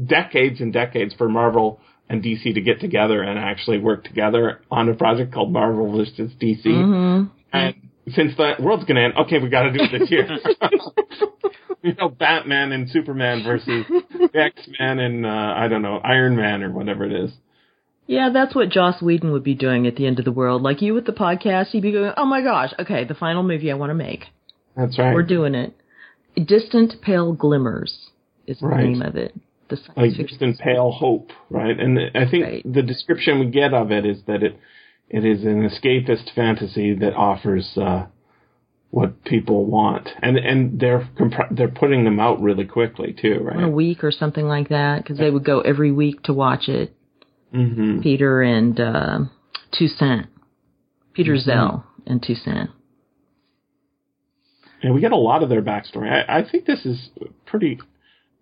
[SPEAKER 2] decades and decades for Marvel and DC to get together and actually work together on a project called Marvel versus DC.
[SPEAKER 5] Mm-hmm.
[SPEAKER 2] And since the world's gonna end, okay, we got to do it this year. you know, Batman and Superman versus X Men and uh, I don't know Iron Man or whatever it is.
[SPEAKER 5] Yeah, that's what Joss Whedon would be doing at the end of the world. Like you with the podcast, he'd be going, "Oh my gosh, okay, the final movie I want to make.
[SPEAKER 2] That's right.
[SPEAKER 5] We're doing it." Distant Pale Glimmers is the
[SPEAKER 2] Right.
[SPEAKER 5] name of it. The
[SPEAKER 2] like distant pale hope, right? And I think
[SPEAKER 5] Right.
[SPEAKER 2] the description we get of it is that it it is an escapist fantasy that offers uh, what people want, and and they're compr- they're putting them out really quickly too,
[SPEAKER 5] in a week or something like that because they would go every week to watch it.
[SPEAKER 2] hmm
[SPEAKER 5] Peter and uh, Toussaint, Peter
[SPEAKER 2] Mm-hmm.
[SPEAKER 5] Zell and Toussaint.
[SPEAKER 2] And we get a lot of their backstory. I, I think this is pretty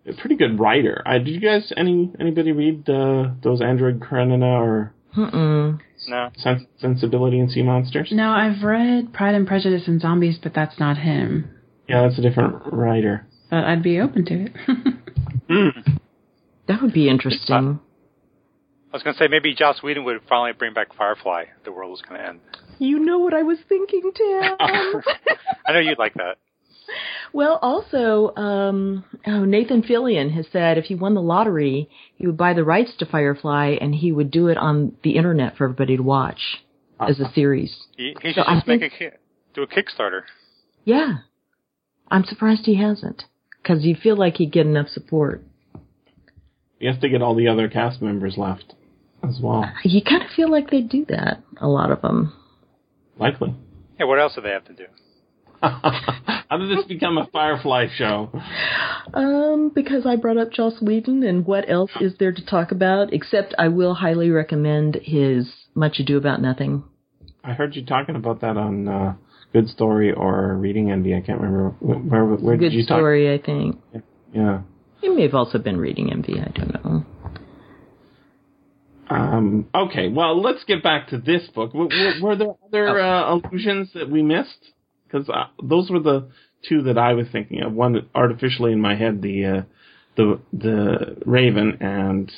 [SPEAKER 2] a pretty good writer. I, did you guys any anybody read uh, those Android Karenina or
[SPEAKER 5] Mm-mm.
[SPEAKER 3] No.
[SPEAKER 2] Sens- Sensibility and Sea Monsters?
[SPEAKER 4] No, I've read Pride and Prejudice and Zombies, but that's not him.
[SPEAKER 2] Yeah, that's a different writer.
[SPEAKER 4] But I'd be open to it.
[SPEAKER 2] Mm.
[SPEAKER 5] That would be interesting.
[SPEAKER 3] I was going to say maybe Joss Whedon would finally bring back Firefly. The world was going to end.
[SPEAKER 5] You know what I was thinking, Tim.
[SPEAKER 3] I know you'd like that.
[SPEAKER 5] well, also, um, oh, Nathan Fillion has said if he won the lottery, he would buy the rights to Firefly and he would do it on the internet for everybody to watch as a series.
[SPEAKER 3] He, he
[SPEAKER 5] So
[SPEAKER 3] should
[SPEAKER 5] I
[SPEAKER 3] just make
[SPEAKER 5] think-
[SPEAKER 3] a do a Kickstarter.
[SPEAKER 5] Yeah, I'm surprised he hasn't because you feel like he'd get enough support.
[SPEAKER 2] He has to get all the other cast members left as well.
[SPEAKER 5] You kind of feel like they do that. A lot of them.
[SPEAKER 2] Likely.
[SPEAKER 3] Yeah, what else do they have to do?
[SPEAKER 2] How did this become a Firefly show?
[SPEAKER 5] Um, because I brought up Joss Whedon, and what else is there to talk about? Except I will highly recommend his Much Ado About Nothing.
[SPEAKER 2] I heard you talking about that on uh, Good Story or Reading Envy. I can't remember where. Where, where
[SPEAKER 5] Good
[SPEAKER 2] did you talk?
[SPEAKER 5] Good story, I think.
[SPEAKER 2] Yeah.
[SPEAKER 5] He may have also been reading Envy. I don't know.
[SPEAKER 2] Um, okay. Well, let's get back to this book. W- w- were there other uh, allusions that we missed? Because uh, those were the two that I was thinking of. One artificially in my head, the uh, the the Raven and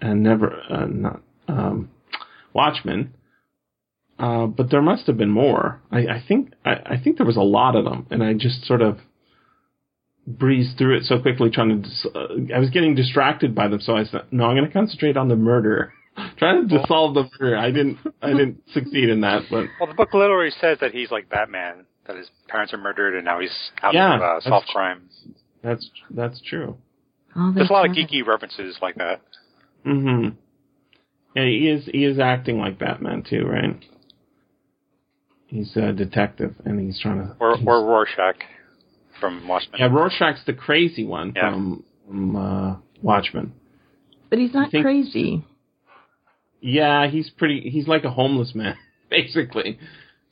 [SPEAKER 2] and never uh, not um, Watchmen. Uh, but there must have been more. I, I think I, I think there was a lot of them, and I just sort of breezed through it so quickly, trying to. Dis- uh, I was getting distracted by them, so I said, "No, I'm going to concentrate on the murder." Trying to solve the murder. I didn't. I didn't succeed in that, but
[SPEAKER 3] Well, the book literally says that he's like Batman, that his parents are murdered and now he's out
[SPEAKER 2] Yeah,
[SPEAKER 3] to uh,
[SPEAKER 2] that's
[SPEAKER 3] solve crime.
[SPEAKER 2] that's that's true.
[SPEAKER 5] Oh,
[SPEAKER 3] There's a lot of
[SPEAKER 5] right.
[SPEAKER 3] geeky references like that.
[SPEAKER 2] hmm Yeah, he is. He is acting like Batman too, right? He's a detective, and he's trying to.
[SPEAKER 3] Or, or Rorschach from Watchmen.
[SPEAKER 2] yeah, Rorschach's the crazy one
[SPEAKER 3] Yeah.
[SPEAKER 2] from, from uh, Watchmen.
[SPEAKER 5] But he's not
[SPEAKER 2] think-
[SPEAKER 5] crazy.
[SPEAKER 2] Yeah, he's pretty. He's like a homeless man, basically.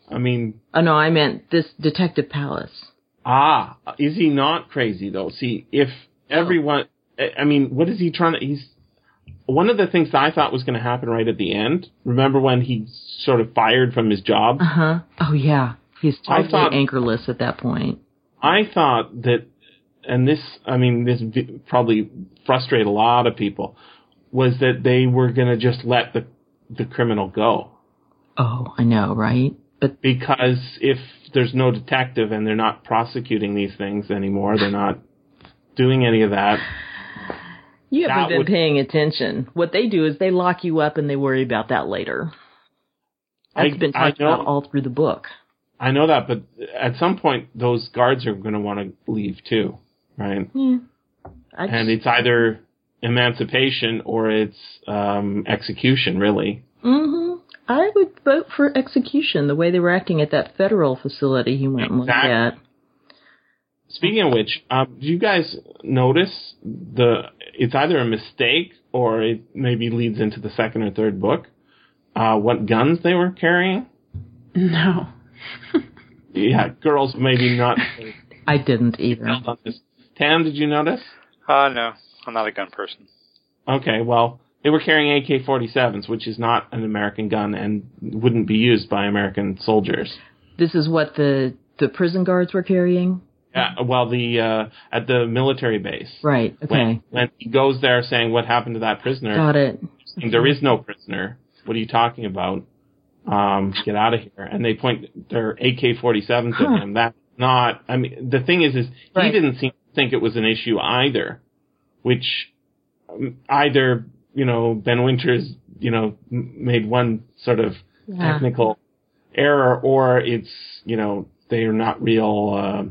[SPEAKER 2] I mean,
[SPEAKER 5] Oh no, I meant this Detective Palace.
[SPEAKER 2] ah, is he not crazy though? See, if everyone, I- I mean, what is he trying to? He's one of the things that I thought was going to happen right at the end. Remember when he sort of fired from his job?
[SPEAKER 5] Uh huh. Oh yeah, he's totally
[SPEAKER 2] thought-
[SPEAKER 5] anchorless at that point.
[SPEAKER 2] I thought that, and this, I mean, this probably frustrated a lot of people, was that they were going to just let the the criminal go
[SPEAKER 5] Oh, I know, right? But
[SPEAKER 2] because if there's no detective and they're not prosecuting these things anymore, they're not doing any of that.
[SPEAKER 5] you haven't
[SPEAKER 2] That
[SPEAKER 5] been
[SPEAKER 2] would-
[SPEAKER 5] paying attention. What they do is they lock you up and they worry about that later. That's
[SPEAKER 2] I-
[SPEAKER 5] been talked about all through the book.
[SPEAKER 2] I know that, but at some point those guards are going to want to leave too, right?
[SPEAKER 5] Yeah.
[SPEAKER 2] And it's either emancipation or it's um, execution, really.
[SPEAKER 5] Mm-hmm. I would vote for execution. The way they were acting at that federal facility he went and looked at.
[SPEAKER 2] Speaking of which, um, do you guys notice the? It's either a mistake or it maybe leads into the second or third book. Uh, what guns they were carrying?
[SPEAKER 4] no.
[SPEAKER 2] Yeah, girls maybe not.
[SPEAKER 5] I didn't either.
[SPEAKER 2] on this. Tam, did you notice?
[SPEAKER 3] Uh, no, I'm not a gun person.
[SPEAKER 2] Okay, well, they were carrying AK-47s, which is not an American gun and wouldn't be used by American soldiers.
[SPEAKER 5] This is what the the prison guards were carrying.
[SPEAKER 2] uh, well, the uh, at the military base.
[SPEAKER 5] Right. Okay.
[SPEAKER 2] When, when he goes there saying, "What happened to that prisoner?"
[SPEAKER 5] Got it.
[SPEAKER 2] There is no prisoner. What are you talking about? Um, get out of here! And they point their AK-47s
[SPEAKER 5] Huh.
[SPEAKER 2] at him. That's not. I mean, the thing is, is
[SPEAKER 5] Right.
[SPEAKER 2] he didn't seem to think it was an issue either. Which um, either you know Ben Winters you know made one sort of
[SPEAKER 5] Yeah.
[SPEAKER 2] technical error, or it's you know they are not real, uh,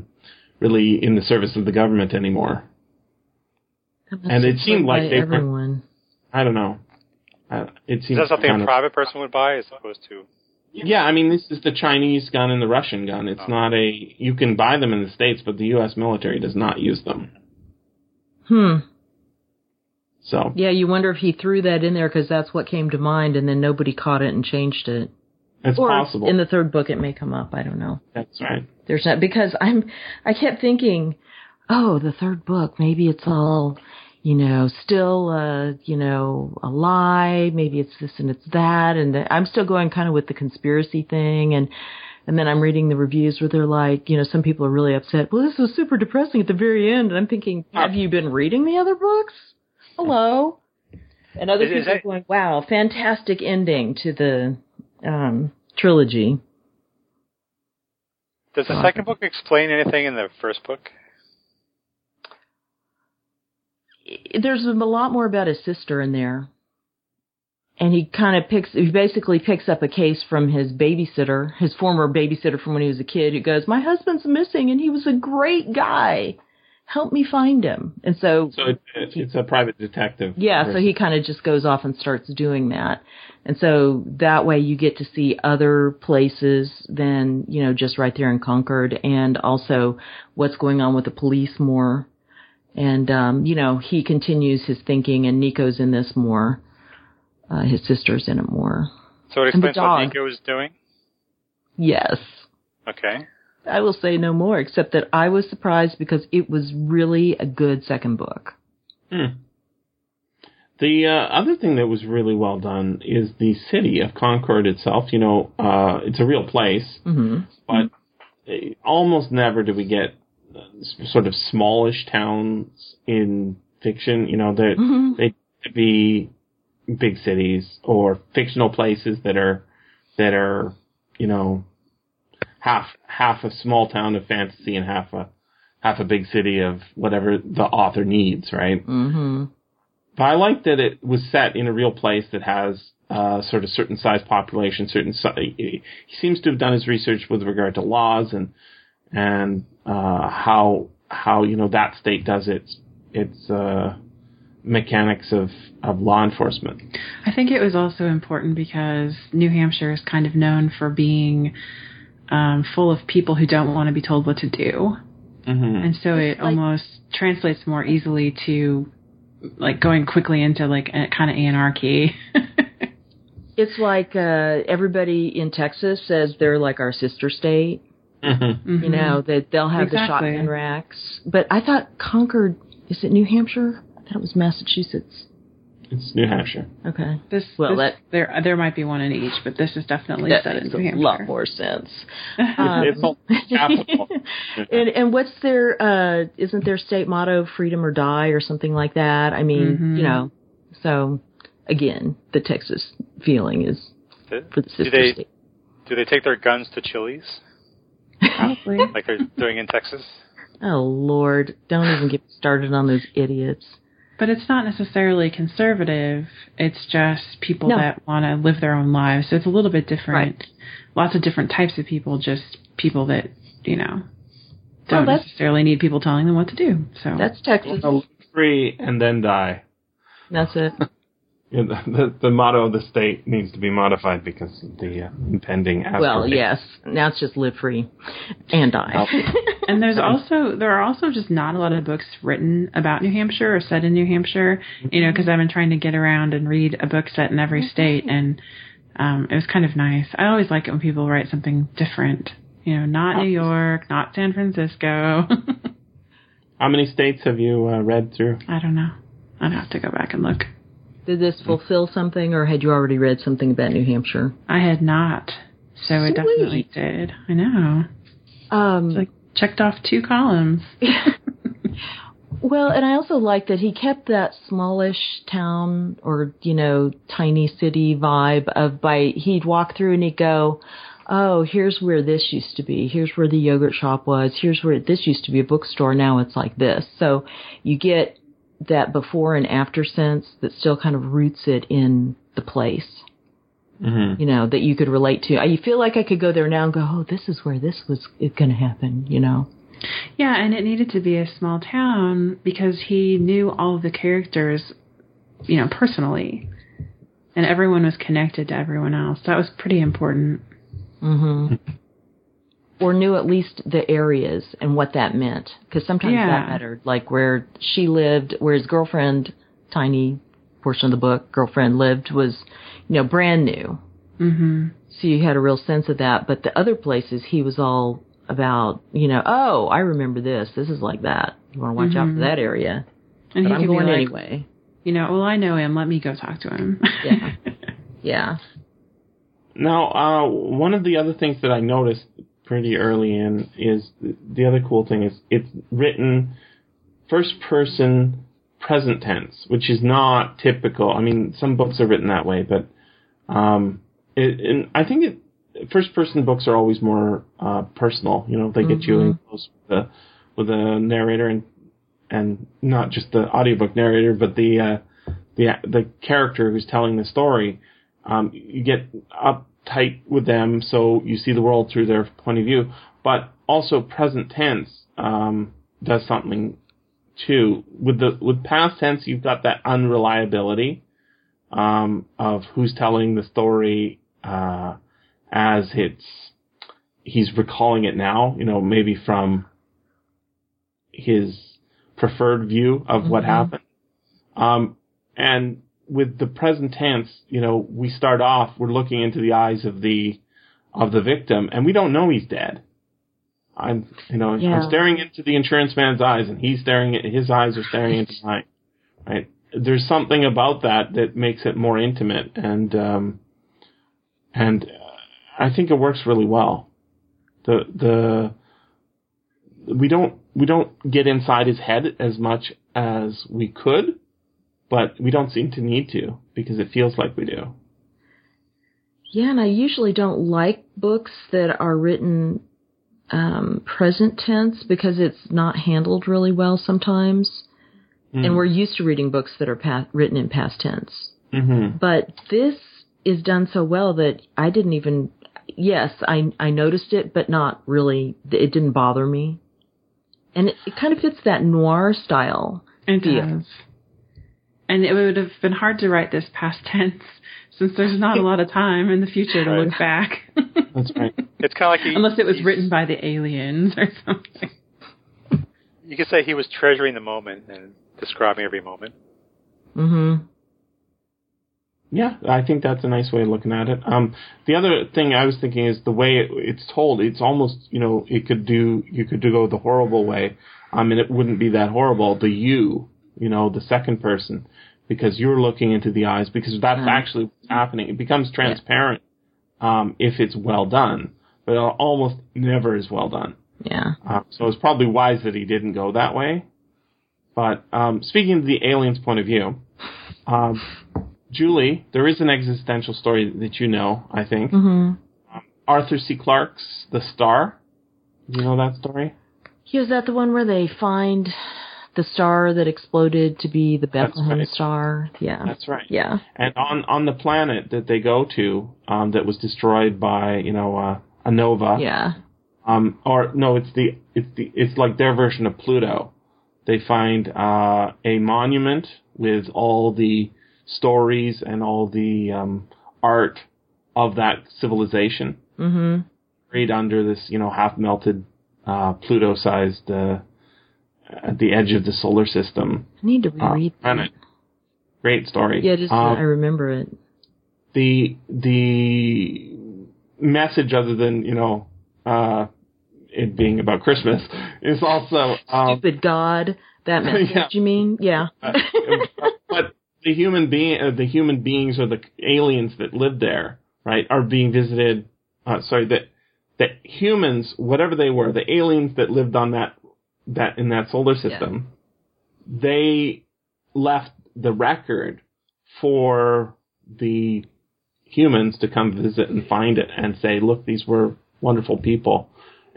[SPEAKER 2] really in the service of the government anymore. And it seemed like they were-
[SPEAKER 5] everyone.
[SPEAKER 2] I don't know. Uh, it
[SPEAKER 3] Is
[SPEAKER 2] seems
[SPEAKER 3] that something
[SPEAKER 2] kind
[SPEAKER 3] a
[SPEAKER 2] of-
[SPEAKER 3] private person would buy as opposed to?
[SPEAKER 2] Yeah, I mean, this is the Chinese gun and the Russian gun. It's
[SPEAKER 3] Oh.
[SPEAKER 2] not a. You can buy them in the states, but the U.S. military does not use them.
[SPEAKER 5] Hmm.
[SPEAKER 2] So
[SPEAKER 5] Yeah, you wonder if he threw that in there because that's what came to mind, and then nobody caught it and changed it.
[SPEAKER 2] it's
[SPEAKER 5] or
[SPEAKER 2] possible.
[SPEAKER 5] in the third book, it may come up. I don't know.
[SPEAKER 2] That's right.
[SPEAKER 5] There's not because I'm. I kept thinking, oh, the third book. Maybe it's all, you know, still, uh, you know, a lie. Maybe it's this and it's that, and I'm still going kind of with the conspiracy thing, and and then I'm reading the reviews where they're like, you know, some people are really upset. Well, this was super depressing at the very end, and I'm thinking, have you been reading the other books? Hello. And other
[SPEAKER 3] Is- is
[SPEAKER 5] people are
[SPEAKER 3] that-
[SPEAKER 5] going, wow, fantastic ending to the um, trilogy.
[SPEAKER 3] Does the second book explain anything in the first book?
[SPEAKER 5] there's a lot more about his sister in there. And he kind of picks, he basically picks up a case from his babysitter, his former babysitter from when he was a kid, who goes, My husband's missing and he was a great guy. Help me find him. And so,
[SPEAKER 2] So it, it, it's a private detective.
[SPEAKER 5] yeah, so he kind of just goes off and starts doing that. And so that way you get to see other places than, you know, just right there in Concord and also what's going on with the police more. And, um, you know, he continues his thinking and Nico's in this more. Uh, his sister's in it more.
[SPEAKER 3] So it
[SPEAKER 5] And the
[SPEAKER 3] explains what. Nico is doing.
[SPEAKER 5] Yes.
[SPEAKER 3] Okay.
[SPEAKER 5] I will say no more except that I was surprised because it was really a good second book.
[SPEAKER 2] Hmm. The uh, other thing that was really well done is the city of Concord itself. You know, uh, it's a real place,
[SPEAKER 5] hmm
[SPEAKER 2] but uh, almost never do we get uh, sort of smallish towns in fiction. You know, they
[SPEAKER 5] hmm
[SPEAKER 2] they be big cities or fictional places that are that are you know half half a small town of fantasy and half a half a big city of whatever the author needs, right?
[SPEAKER 5] hmm
[SPEAKER 2] But I like that it was set in a real place that has uh, sort of certain size population, certain. Si- he seems to have done his research with regard to laws and and uh, how how you know that state does its its uh, mechanics of of law enforcement.
[SPEAKER 4] I think it was also important because New Hampshire is kind of known for being um, full of people who don't want to be told what to do.
[SPEAKER 2] Mm-hmm.
[SPEAKER 4] And so it
[SPEAKER 5] like-
[SPEAKER 4] almost translates more easily to like going quickly into like a kind of anarchy.
[SPEAKER 5] It's like uh, everybody in Texas says they're like our sister state.
[SPEAKER 2] Mm-hmm.
[SPEAKER 5] You know that they'll have
[SPEAKER 4] Exactly.
[SPEAKER 5] the shotgun racks. But I thought Concord is it New Hampshire? I thought it was Massachusetts.
[SPEAKER 2] It's New Hampshire.
[SPEAKER 5] Okay,
[SPEAKER 4] This,
[SPEAKER 5] Well,
[SPEAKER 4] this-
[SPEAKER 5] that-
[SPEAKER 4] there there might be one in each, but this is definitely
[SPEAKER 5] that
[SPEAKER 4] set in
[SPEAKER 5] makes
[SPEAKER 4] New
[SPEAKER 5] a
[SPEAKER 4] Hampshire.
[SPEAKER 5] lot more sense. Um,
[SPEAKER 2] it's all capital.
[SPEAKER 5] and and what's their uh isn't their state motto freedom or die or something like that? I mean,
[SPEAKER 4] Mhm.
[SPEAKER 5] you know. So again, the Texas feeling is
[SPEAKER 3] Do,
[SPEAKER 5] for the
[SPEAKER 3] do
[SPEAKER 5] sister
[SPEAKER 3] they
[SPEAKER 5] state.
[SPEAKER 3] do they take their guns to Chili's
[SPEAKER 4] Probably.
[SPEAKER 3] like they're doing in Texas?
[SPEAKER 5] Oh Lord, don't even get started on those idiots.
[SPEAKER 4] But it's not necessarily conservative. It's just people
[SPEAKER 5] No.
[SPEAKER 4] that want to live their own lives. So it's a little bit different.
[SPEAKER 5] Right.
[SPEAKER 4] Lots of different types of people, just people that, you know, don't
[SPEAKER 5] that's-
[SPEAKER 4] necessarily need people telling them what to do. So
[SPEAKER 5] That's Texas.
[SPEAKER 2] Free and then die.
[SPEAKER 5] That's it.
[SPEAKER 2] You know, the, the, the motto of the state needs to be modified because of the uh, impending.
[SPEAKER 5] Well,
[SPEAKER 2] asteroid.
[SPEAKER 5] yes. Now it's just live free and die.
[SPEAKER 4] And there's also there are also just not a lot of books written about New Hampshire or set in New Hampshire. You know, because I've been trying to get around and read a book set in every state, and um, it was kind of nice. I always like it when people write something different. You know, not New York, not San Francisco.
[SPEAKER 2] How many states have you uh, read through?
[SPEAKER 4] I don't know. I'd have to go back and look.
[SPEAKER 5] Did this fulfill something, or had you already read something about New Hampshire?
[SPEAKER 4] I had not, so it definitely did. I know.
[SPEAKER 5] Um,
[SPEAKER 4] It's like checked off two columns.
[SPEAKER 5] Well, and I also like that he kept that smallish town or, you know, tiny city vibe of by, he'd walk through and he'd go, oh, here's where this used to be. Here's where the yogurt shop was. Here's where this used to be a bookstore. Now it's like this. So you get that before and after sense that still kind of roots it in the place.
[SPEAKER 2] Mm-hmm.
[SPEAKER 5] You know, that you could relate to. I feel like I could go there now and go, oh, this is where this was going to happen, you know?
[SPEAKER 4] Yeah, and it needed to be a small town because he knew all of the characters, you know, personally. And everyone was connected to everyone else. That was pretty important.
[SPEAKER 5] hmm or knew at least the areas and what that meant. Because sometimes
[SPEAKER 4] Yeah.
[SPEAKER 5] that mattered. Like where she lived, where his girlfriend, tiny portion of the book, girlfriend lived was, you know, brand new.
[SPEAKER 4] hmm
[SPEAKER 5] So you had a real sense of that. But the other places, he was all about, you know, oh, I remember this. This is like that. You want to watch out
[SPEAKER 4] Mhm.
[SPEAKER 5] for that area.
[SPEAKER 4] And
[SPEAKER 5] But
[SPEAKER 4] he
[SPEAKER 5] I'm
[SPEAKER 4] could be
[SPEAKER 5] going
[SPEAKER 4] like,
[SPEAKER 5] anyway.
[SPEAKER 4] you know, well, I know him. Let me go talk to him.
[SPEAKER 5] Yeah. Yeah.
[SPEAKER 2] Now, uh, one of the other things that I noticed pretty early in is the other cool thing is it's written first person present tense, which is not typical. I mean, some books are written that way, but um, it, and I think it first person books are always more uh, personal. You know, they get you in close with the with the narrator and and not just the audiobook narrator, but the uh, the the character who's telling the story. Um, you get uptight with them, so you see the world through their point of view. But also, present tense um, does something too. With the with past tense, you've got that unreliability um, of who's telling the story uh, as it's he's recalling it now. You know, maybe from his preferred view of what happened. Um, and with the present tense, you know, we start off, we're looking into the eyes of the, of the victim and we don't know he's dead. I'm, you know,
[SPEAKER 5] Yeah.
[SPEAKER 2] I'm staring into the insurance man's eyes and he's staring at, his eyes are staring into mine. Right? There's something about that that makes it more intimate and, um, and uh, I think it works really well. The, the, we don't we don't get inside his head as much as we could, but we don't seem to need to because it feels like we do.
[SPEAKER 5] Yeah, and I usually don't like books that are written um, present tense because it's not handled really well sometimes. And we're used to reading books that are pa- written in past tense.
[SPEAKER 2] Mm-hmm.
[SPEAKER 5] But this is done so well that I didn't even. Yes, I I noticed it, but not really. It didn't bother me, and it, it kind of fits that noir style.
[SPEAKER 4] It
[SPEAKER 5] Yeah.
[SPEAKER 4] does. And it would have been hard to write this past tense since there's not a lot of time in the future to
[SPEAKER 3] Right.
[SPEAKER 4] look back.
[SPEAKER 2] That's right.
[SPEAKER 3] It's kind of like he,
[SPEAKER 4] Unless it was written by the aliens or something.
[SPEAKER 3] You could say he was treasuring the moment and describing every moment.
[SPEAKER 5] hmm
[SPEAKER 2] Yeah, I think that's a nice way of looking at it. Um, the other thing I was thinking is the way it, it's told. It's almost you know it could do you could do go the horrible way. Um, and it wouldn't be that horrible. The you, you know, the second person, because you're looking into the eyes. Because that's
[SPEAKER 5] Mhm.
[SPEAKER 2] actually what's happening. It becomes transparent um, if it's well done, but it almost never is well done.
[SPEAKER 5] Yeah.
[SPEAKER 2] Uh, so it's probably wise that he didn't go that way. But um, speaking of the alien's point of view, um, Julie, there is an existential story that you know, I think.
[SPEAKER 5] hmm
[SPEAKER 2] Arthur C. Clarke's The Star. Do You know that story?
[SPEAKER 5] Is that the one where they find the star that exploded to be the Bethlehem
[SPEAKER 2] right.
[SPEAKER 5] star? Yeah.
[SPEAKER 2] That's right.
[SPEAKER 5] Yeah.
[SPEAKER 2] And on on the planet that they go to, um, that was destroyed by you know uh, a nova.
[SPEAKER 5] Yeah.
[SPEAKER 2] Um, or no, it's the it's the it's like their version of Pluto. They find uh, a monument with all the stories and all the um, art of that civilization
[SPEAKER 5] hmm
[SPEAKER 2] buried under this, you know, half melted uh, Pluto-sized uh, at the edge of the solar system
[SPEAKER 5] I need to
[SPEAKER 2] uh,
[SPEAKER 5] that.
[SPEAKER 2] Great story.
[SPEAKER 5] Yeah, just
[SPEAKER 2] Um,
[SPEAKER 5] I remember it.
[SPEAKER 2] the the message other than you know uh it being about christmas is also um
[SPEAKER 5] Stupid God. That message,
[SPEAKER 2] Yeah.
[SPEAKER 5] you mean? Yeah.
[SPEAKER 2] uh, but the human being uh, the human beings or the aliens that live there right are being visited uh sorry that that humans, whatever they were, the aliens that lived on that that in that solar system, they left the record for the humans to come visit and find it and say, look, these were wonderful people,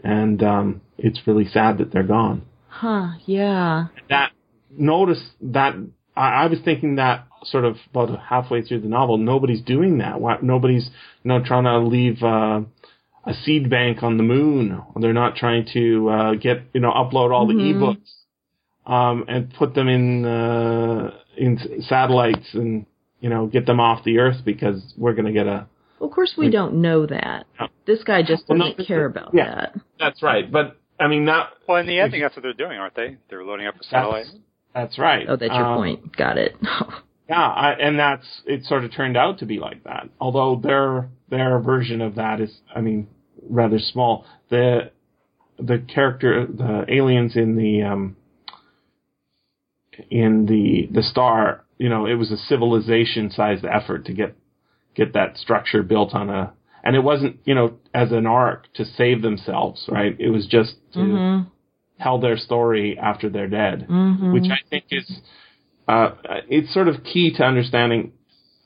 [SPEAKER 2] and um, it's really sad that they're gone.
[SPEAKER 5] Huh, yeah.
[SPEAKER 2] That notice that I, I was thinking that sort of about halfway through the novel. Nobody's doing that. Why, nobody's you know trying to leave uh, a seed bank on the moon. They're not trying to uh, get you know upload all the ebooks um, and put them in uh, in satellites and you know get them off the Earth because we're going to get a.
[SPEAKER 5] Well, of course, we don't know that.
[SPEAKER 2] No.
[SPEAKER 5] This guy just
[SPEAKER 2] Well,
[SPEAKER 5] doesn't
[SPEAKER 2] no,
[SPEAKER 5] care about
[SPEAKER 2] yeah.
[SPEAKER 5] that.
[SPEAKER 2] That's right, but I mean that.
[SPEAKER 3] Well, in the ending, that's what they're doing, aren't they? They're loading up a satellite.
[SPEAKER 2] That's, that's right.
[SPEAKER 5] Oh, that's your
[SPEAKER 2] Um,
[SPEAKER 5] point. Got it.
[SPEAKER 2] Yeah, I, and that's it. Sort of turned out to be like that. Although their their version of that is, I mean, rather small. The the character, the aliens in the um, in the the star, you know, it was a civilization sized effort to get get that structure built on a, and it wasn't, you know, as an arc to save themselves, right? It was just to
[SPEAKER 5] Mhm.
[SPEAKER 2] tell their story after they're dead
[SPEAKER 5] Mhm.
[SPEAKER 2] which I think is uh, it's sort of key to understanding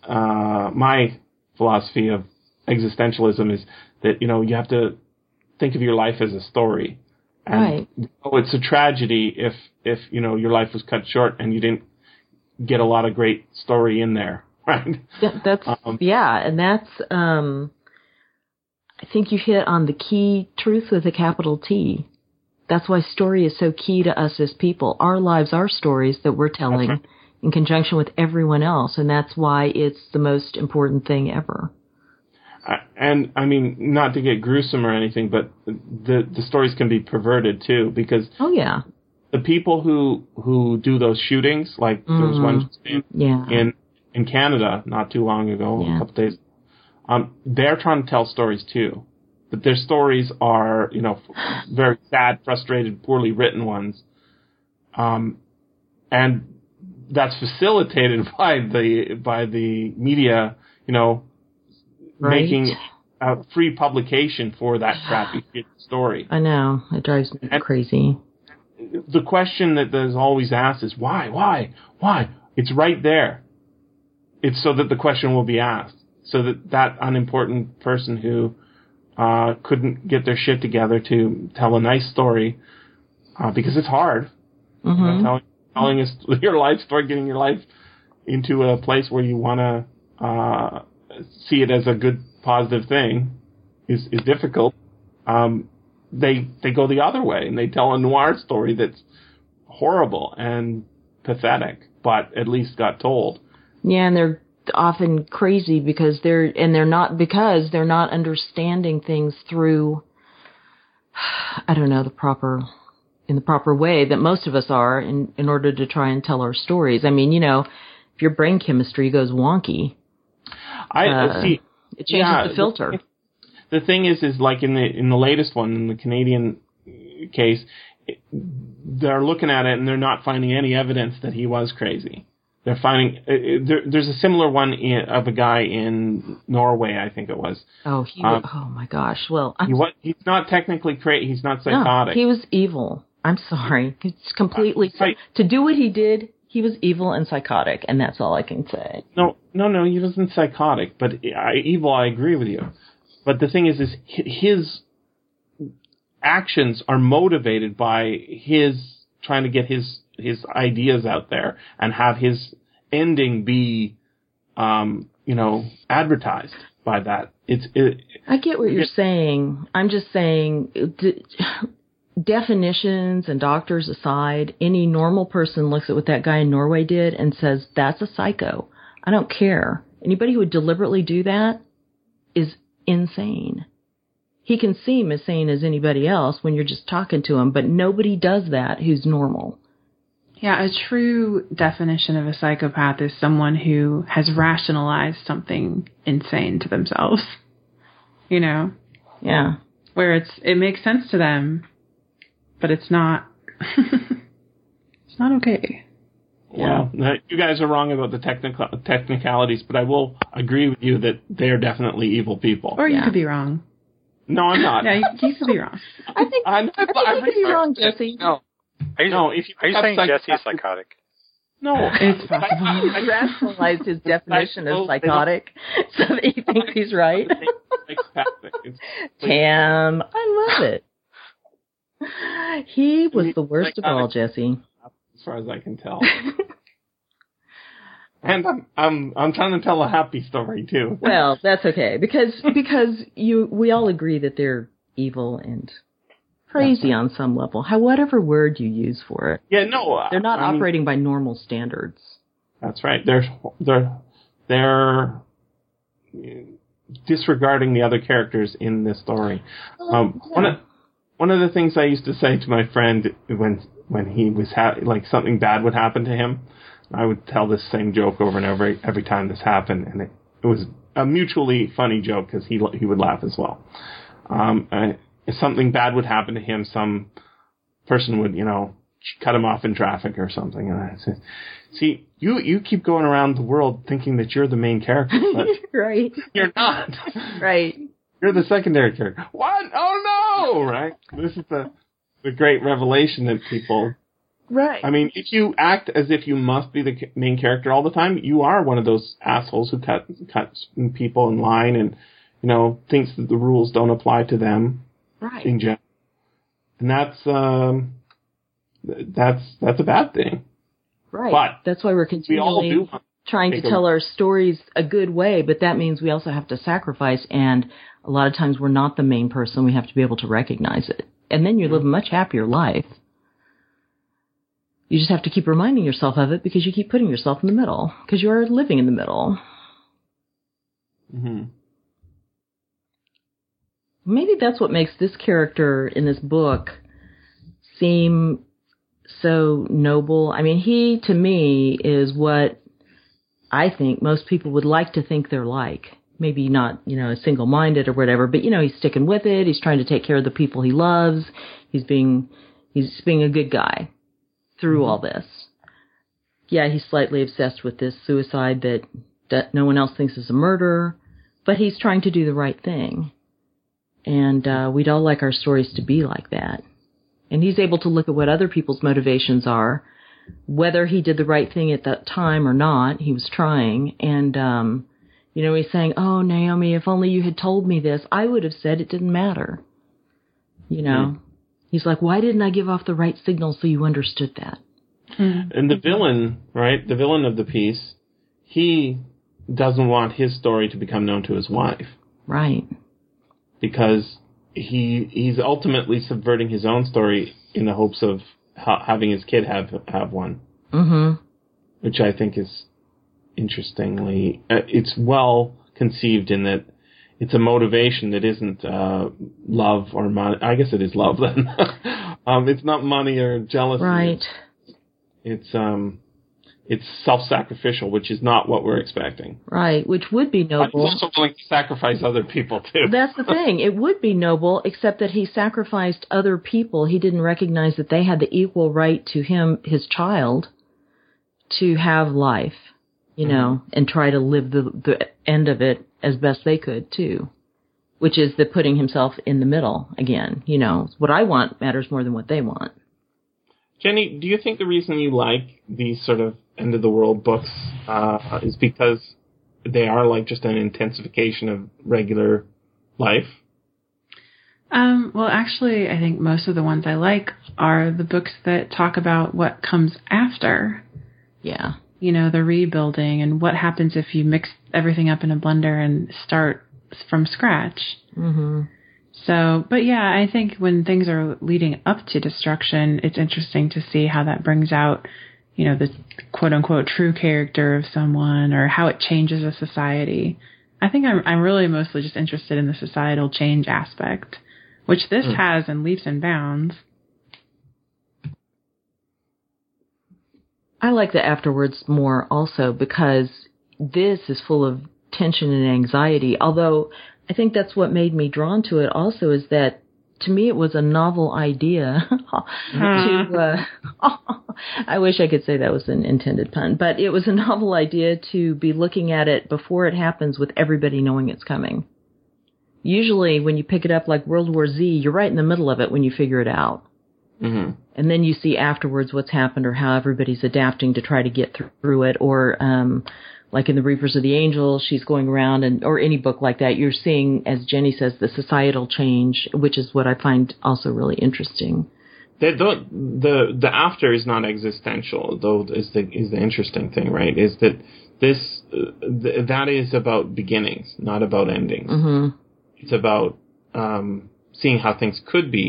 [SPEAKER 2] uh, my philosophy of existentialism is that you know you have to think of your life as a story, and
[SPEAKER 5] Right.
[SPEAKER 2] oh, it's a tragedy if if you know your life was cut short and you didn't get a lot of great story in there, right?
[SPEAKER 5] That's
[SPEAKER 2] Um,
[SPEAKER 5] yeah, and that's um I think you hit on the key truth with a capital T. That's why story is so key to us as people. Our lives are stories that we're telling
[SPEAKER 2] right.
[SPEAKER 5] in conjunction with everyone else, and that's why it's the most important thing ever.
[SPEAKER 2] I- and I mean, not to get gruesome or anything, but the the stories can be perverted too because
[SPEAKER 5] Oh yeah.
[SPEAKER 2] the people who who do those shootings, like there was one in
[SPEAKER 5] Yeah.
[SPEAKER 2] in in Canada not too long ago,
[SPEAKER 5] Yeah.
[SPEAKER 2] a couple days. Um, they're trying to tell stories too, but their stories are you know very sad, frustrated, poorly written ones. Um, and that's facilitated by the by the media, you know,
[SPEAKER 5] Right.
[SPEAKER 2] making a free publication for that crappy story.
[SPEAKER 5] I know. It drives me
[SPEAKER 2] And-
[SPEAKER 5] crazy.
[SPEAKER 2] the question that is always asked is why, why, why? It's right there. It's so that the question will be asked, so that that unimportant person who uh, couldn't get their shit together to tell a nice story, uh, because it's hard. You know,
[SPEAKER 5] Mhm.
[SPEAKER 2] telling telling your life story, getting your life into a place where you want to uh, see it as a good, positive thing is is difficult. Um, they they go the other way and they tell a noir story that's horrible and pathetic, but at least got told.
[SPEAKER 5] Yeah, and they're often crazy because they're and they're not because they're not understanding things through I don't know the proper in the proper way that most of us are in in order to try and tell our stories. I mean, you know, if your brain chemistry goes wonky,
[SPEAKER 2] I
[SPEAKER 5] Uh,
[SPEAKER 2] see.
[SPEAKER 5] it changes
[SPEAKER 2] Yeah,
[SPEAKER 5] the filter.
[SPEAKER 2] The thing is, is like in the in the latest one, in the Canadian case, they're looking at it and they're not finding any evidence that he was crazy. They're finding uh, uh, there, there's a similar one in, of a guy in Norway, I think it was.
[SPEAKER 5] Oh, he
[SPEAKER 2] Um,
[SPEAKER 5] oh my gosh. Well, I'm
[SPEAKER 2] He was, he's not technically crazy. He's not
[SPEAKER 5] no,
[SPEAKER 2] psychotic.
[SPEAKER 5] he was evil. I'm sorry. He's completely
[SPEAKER 2] Right.
[SPEAKER 5] to do what he did. He was evil and psychotic, and that's all I can say.
[SPEAKER 2] No, no, no. He wasn't psychotic, but I, evil. I agree with you. But the thing is, is his actions are motivated by his trying to get his his ideas out there and have his ending be, um, you know, advertised by that. It's it,
[SPEAKER 5] I get what you're saying. I'm just saying, d- definitions and doctors aside, any normal person looks at what that guy in Norway did and says, that's a psycho. I don't care. Anybody who would deliberately do that is insane. He can seem as sane as anybody else when you're just talking to him, but nobody does that who's normal.
[SPEAKER 4] Yeah, a true definition of a psychopath is someone who has rationalized something insane to themselves. You know,
[SPEAKER 5] Yeah.
[SPEAKER 4] where it's it makes sense to them, but it's not. it's not okay.
[SPEAKER 2] well, uh, you guys are wrong about the technical technicalities, but I will agree with you that they are definitely evil people.
[SPEAKER 4] Or you
[SPEAKER 5] Yeah.
[SPEAKER 4] could be wrong.
[SPEAKER 2] No, I'm not.
[SPEAKER 4] Yeah, you, you could be wrong.
[SPEAKER 5] I think
[SPEAKER 2] I'm,
[SPEAKER 5] I think you could be wrong, Jesse.
[SPEAKER 2] No,
[SPEAKER 3] Are you,
[SPEAKER 2] no. If you
[SPEAKER 3] are you saying
[SPEAKER 2] psych-
[SPEAKER 3] Jesse's psychotic?
[SPEAKER 2] No,
[SPEAKER 4] It's possible.
[SPEAKER 5] I rationalized his definition of psychotic so that he thinks he's right.
[SPEAKER 2] Psychopathic.
[SPEAKER 5] Tam, I love it. He was the worst of all, Jesse.
[SPEAKER 2] as far as I can tell. and I'm I'm I'm trying to tell a happy story too.
[SPEAKER 5] Well, that's okay because because you we all agree that they're evil and crazy on some level. How whatever word you use for it,
[SPEAKER 2] yeah, no,
[SPEAKER 5] they're not
[SPEAKER 2] I mean,
[SPEAKER 5] operating by normal standards.
[SPEAKER 2] That's right. They're they're they're disregarding the other characters in this story. Um, one of one of the things I used to say to my friend when when he was ha- like something bad would happen to him, I would tell this same joke over and over every time this happened, and it, it was a mutually funny joke because he he would laugh as well. Um, uh, if something bad would happen to him, some person would you know cut him off in traffic or something, and I said, "See, you you keep going around the world thinking that you're the main character,
[SPEAKER 5] right,
[SPEAKER 2] you're not."
[SPEAKER 5] right.
[SPEAKER 2] You're the secondary character. What? Oh no! Right? This is the the great revelation that people.
[SPEAKER 5] Right.
[SPEAKER 2] I mean, if you act as if you must be the main character all the time, you are one of those assholes who cut cuts people in line and you know thinks that the rules don't apply to them
[SPEAKER 5] right.
[SPEAKER 2] in general. And that's um, that's that's a bad thing.
[SPEAKER 5] Right.
[SPEAKER 2] but
[SPEAKER 5] That's why we're continually
[SPEAKER 2] want-
[SPEAKER 5] trying to
[SPEAKER 2] make a-
[SPEAKER 5] tell our stories a good way, but that means we also have to sacrifice and a lot of times we're not the main person. We have to be able to recognize it. And then you live a much happier life. You just have to keep reminding yourself of it because you keep putting yourself in the middle because you're living in the middle.
[SPEAKER 2] Mhm.
[SPEAKER 5] Maybe that's what makes this character in this book seem so noble. I mean, he to me is what I think most people would like to think they're like. Maybe not, you know, single minded or whatever, but you know, he's sticking with it. He's trying to take care of the people he loves. He's being, he's being a good guy through mm-hmm. all this. Yeah, he's slightly obsessed with this suicide that, that no one else thinks is a murder, but he's trying to do the right thing. And, uh, we'd all like our stories to be like that. And he's able to look at what other people's motivations are, whether he did the right thing at that time or not. He was trying. And, um, you know, he's saying, Oh, Naomi, if only you had told me this, I would have said it didn't matter. You know, he's like, why didn't I give off the right signal so you understood that?
[SPEAKER 2] And the villain, right? The villain of the piece, he doesn't want his story to become known to his wife
[SPEAKER 5] Right.
[SPEAKER 2] Because he he's ultimately subverting his own story in the hopes of ha- having his kid have have one,
[SPEAKER 5] Mm-hmm.
[SPEAKER 2] which I think is interestingly uh, it's well conceived in that it's a motivation that isn't uh, love or money. I guess it is love then. um, it's not money or jealousy.
[SPEAKER 5] Right.
[SPEAKER 2] It's um, it's self-sacrificial, which is not what we're expecting.
[SPEAKER 5] Right. Which would be
[SPEAKER 2] But he's
[SPEAKER 5] noble.
[SPEAKER 2] also willing to sacrifice other people too.
[SPEAKER 5] That's the thing. It would be noble, except that he sacrificed other people. He didn't recognize that they had the equal right to him, his child, to have life, you mm-hmm. know, and try to live the, the end of it as best they could too. Which is the putting himself in the middle again, you know. What I want matters more than what they want.
[SPEAKER 2] Jenny, do you think the reason you like these sort of end of the world books uh, is because they are like just an intensification of regular life?
[SPEAKER 4] Um, well, actually, I think most of the ones I like are the books that talk about what comes after.
[SPEAKER 5] Yeah.
[SPEAKER 4] You know, the rebuilding and what happens if you mix everything up in a blender and start from scratch.
[SPEAKER 5] hmm
[SPEAKER 4] So, but yeah, I think when things are leading up to destruction, it's interesting to see how that brings out, you know, the quote unquote true character of someone or how it changes a society. I think I'm, I'm really mostly just interested in the societal change aspect, which this hmm. has in leaps and bounds.
[SPEAKER 5] I like the afterwards more also because this is full of tension and anxiety. Although I think that's what made me drawn to it also is that to me it was a novel idea to uh, I wish I could say that was an intended pun, but it was a novel idea to be looking at it before it happens with everybody knowing it's coming. Usually, when you pick it up like World War Z, you're right in the middle of it when you figure it out.
[SPEAKER 2] hmm
[SPEAKER 5] and then you see afterwards what's happened or how everybody's adapting to try to get through it or um like in the reapers of the angels she's going around and or any book like that you're seeing as jenny says the societal change which is what i find also really interesting
[SPEAKER 2] They don't, the the after is not existential, though. Is the is the interesting thing, right? Is that this uh, th- that is about beginnings, not about endings.
[SPEAKER 5] mhm
[SPEAKER 2] It's about um, seeing how things could be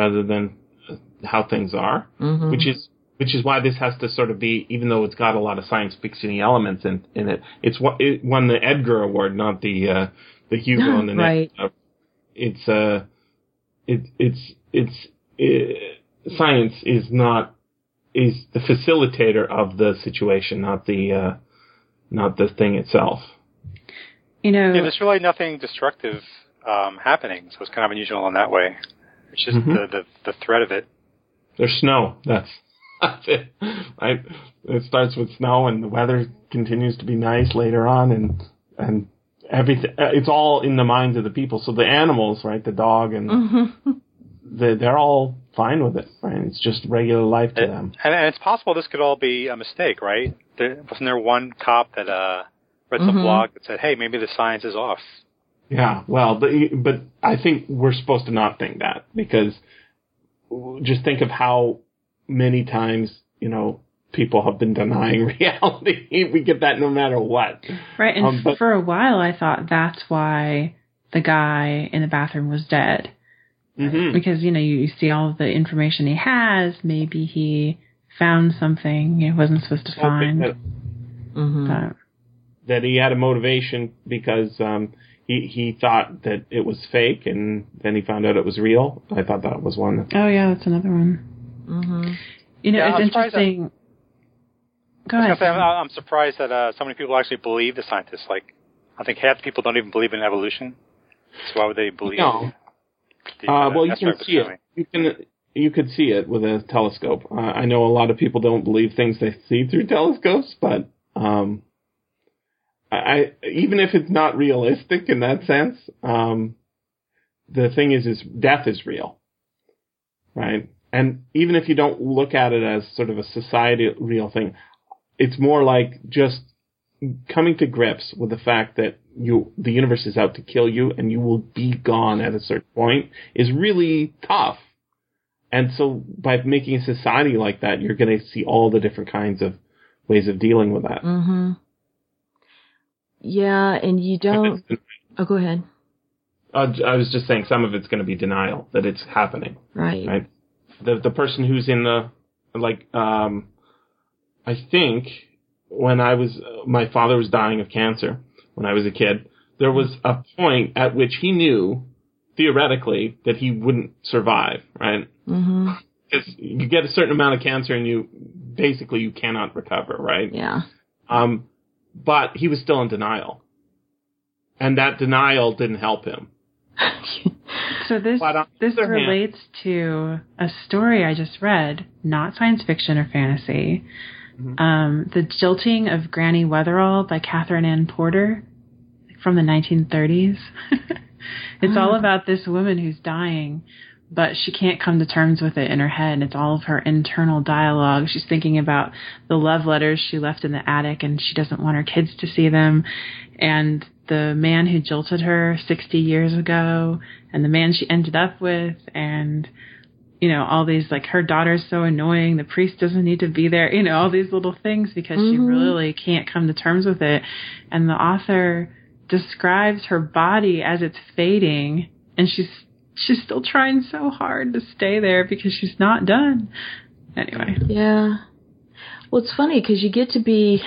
[SPEAKER 2] rather than uh, how things are,
[SPEAKER 5] mhm
[SPEAKER 2] which is which is why this has to sort of be, even though it's got a lot of science fiction elements in, in it. It's what it won the Edgar Award, not the uh, the Hugo and the
[SPEAKER 5] Right.
[SPEAKER 2] Nick. It's uh, it it's it's uh science is not is the facilitator of the situation, not the uh, not the thing itself.
[SPEAKER 4] You know,
[SPEAKER 3] Yeah, there's really nothing destructive um, happening, so it's kind of unusual in that way. It's just
[SPEAKER 2] Mhm.
[SPEAKER 3] the, the the threat of it.
[SPEAKER 2] There's snow. That's that's it. Right? It starts with snow, and the weather continues to be nice later on, and and everything. uh, It's all in the minds of the people. So the animals, right? The dog and
[SPEAKER 5] mhm
[SPEAKER 2] the, they're all fine with it. Right? It's just regular life to
[SPEAKER 3] It-
[SPEAKER 2] them.
[SPEAKER 3] and, and it's possible this could all be a mistake, right? There, wasn't there one cop that uh, read some
[SPEAKER 5] Mhm.
[SPEAKER 3] blog that said, "Hey, maybe the science is off."
[SPEAKER 2] Yeah. Well, but but I think we're supposed to not think that because just think of how many times you know people have been denying reality. we get that no matter what.
[SPEAKER 4] right? And
[SPEAKER 2] um, but-
[SPEAKER 4] for a while, I thought that's why the guy in the bathroom was dead
[SPEAKER 2] hmm
[SPEAKER 4] because you know you, you see all of the information he has. Maybe he found something he wasn't supposed to find.
[SPEAKER 2] that,
[SPEAKER 5] mhm
[SPEAKER 2] that he had a motivation because um, he he thought that it was fake, and then he found out it was real. I thought that was one.
[SPEAKER 4] oh yeah, that's another one.
[SPEAKER 5] Mhm
[SPEAKER 4] You know,
[SPEAKER 3] Yeah,
[SPEAKER 4] it's
[SPEAKER 3] I'm that-
[SPEAKER 4] interesting. Go ahead.
[SPEAKER 3] Say, I'm, I'm surprised that uh, so many people actually believe the scientists. Like, I think half the people don't even believe in evolution. So why would they believe?
[SPEAKER 2] No.
[SPEAKER 3] the,
[SPEAKER 2] Uh, well, you can
[SPEAKER 3] what I was
[SPEAKER 2] see it. You can you could see it with a telescope. Uh, I know a lot of people don't believe things they see through telescopes, but um, I, I even if it's not realistic in that sense, um, the thing is, is death is real, right? And even if you don't look at it as sort of a society real thing, it's more like just coming to grips with the fact that you the universe is out to kill you and you will be gone at a certain point is really tough. And so by making a society like that, you're going to see all the different kinds of ways of dealing with that.
[SPEAKER 5] mhm yeah and you don't oh go ahead
[SPEAKER 2] Uh, I was just saying some of it's going to be denial that it's happening.
[SPEAKER 5] right
[SPEAKER 2] right? The the person who's in the like um I think when I was my father was dying of cancer when I was a kid, there was a point at which he knew theoretically that he wouldn't survive, right?
[SPEAKER 5] mhm
[SPEAKER 2] Because you get a certain amount of cancer and you basically you cannot recover, right?
[SPEAKER 5] yeah
[SPEAKER 2] Um but he was still in denial. And that denial didn't help him.
[SPEAKER 4] So this
[SPEAKER 2] But on the
[SPEAKER 4] this
[SPEAKER 2] other hand-
[SPEAKER 4] relates to a story I just read, not science fiction or fantasy.
[SPEAKER 2] Mhm.
[SPEAKER 4] Um, the Jilting of Granny Weatherall by Katherine Anne Porter from the 1930s. it's all about this woman who's dying, but she can't come to terms with it in her head. It's all of her internal dialogue. She's thinking about the love letters she left in the attic and she doesn't want her kids to see them. And the man who jilted her 60 years ago and the man she ended up with and you know all these like her daughter's so annoying the priest doesn't need to be there you know all these little things because she
[SPEAKER 5] Mhm.
[SPEAKER 4] really can't come to terms with it and the author describes her body as it's fading and she's she's still trying so hard to stay there because she's not done anyway
[SPEAKER 5] Yeah. Well, it's funny because you get to be,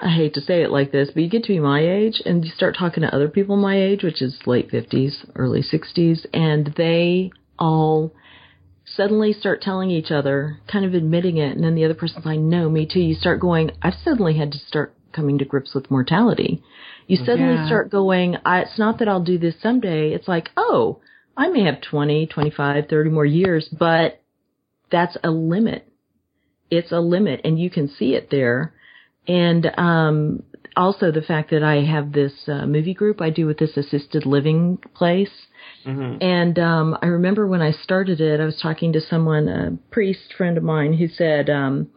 [SPEAKER 5] I hate to say it like this, but you get to be my age and you start talking to other people my age, which is late 50s, early 60s, and they all suddenly start telling each other, kind of admitting it, and then the other person's like, no, me too. You start going, I've suddenly had to start coming to grips with mortality. You suddenly
[SPEAKER 4] Yeah.
[SPEAKER 5] start going, I, it's not that I'll do this someday. It's like, oh, I may have 20, 25, 30 more years, but that's a limit. It's a limit and you can see it there. And, um, also the fact that I have this uh, movie group I do with this assisted living place.
[SPEAKER 2] Mhm.
[SPEAKER 5] And um, I remember when I started it, I was talking to someone, a priest friend of mine, who said, um,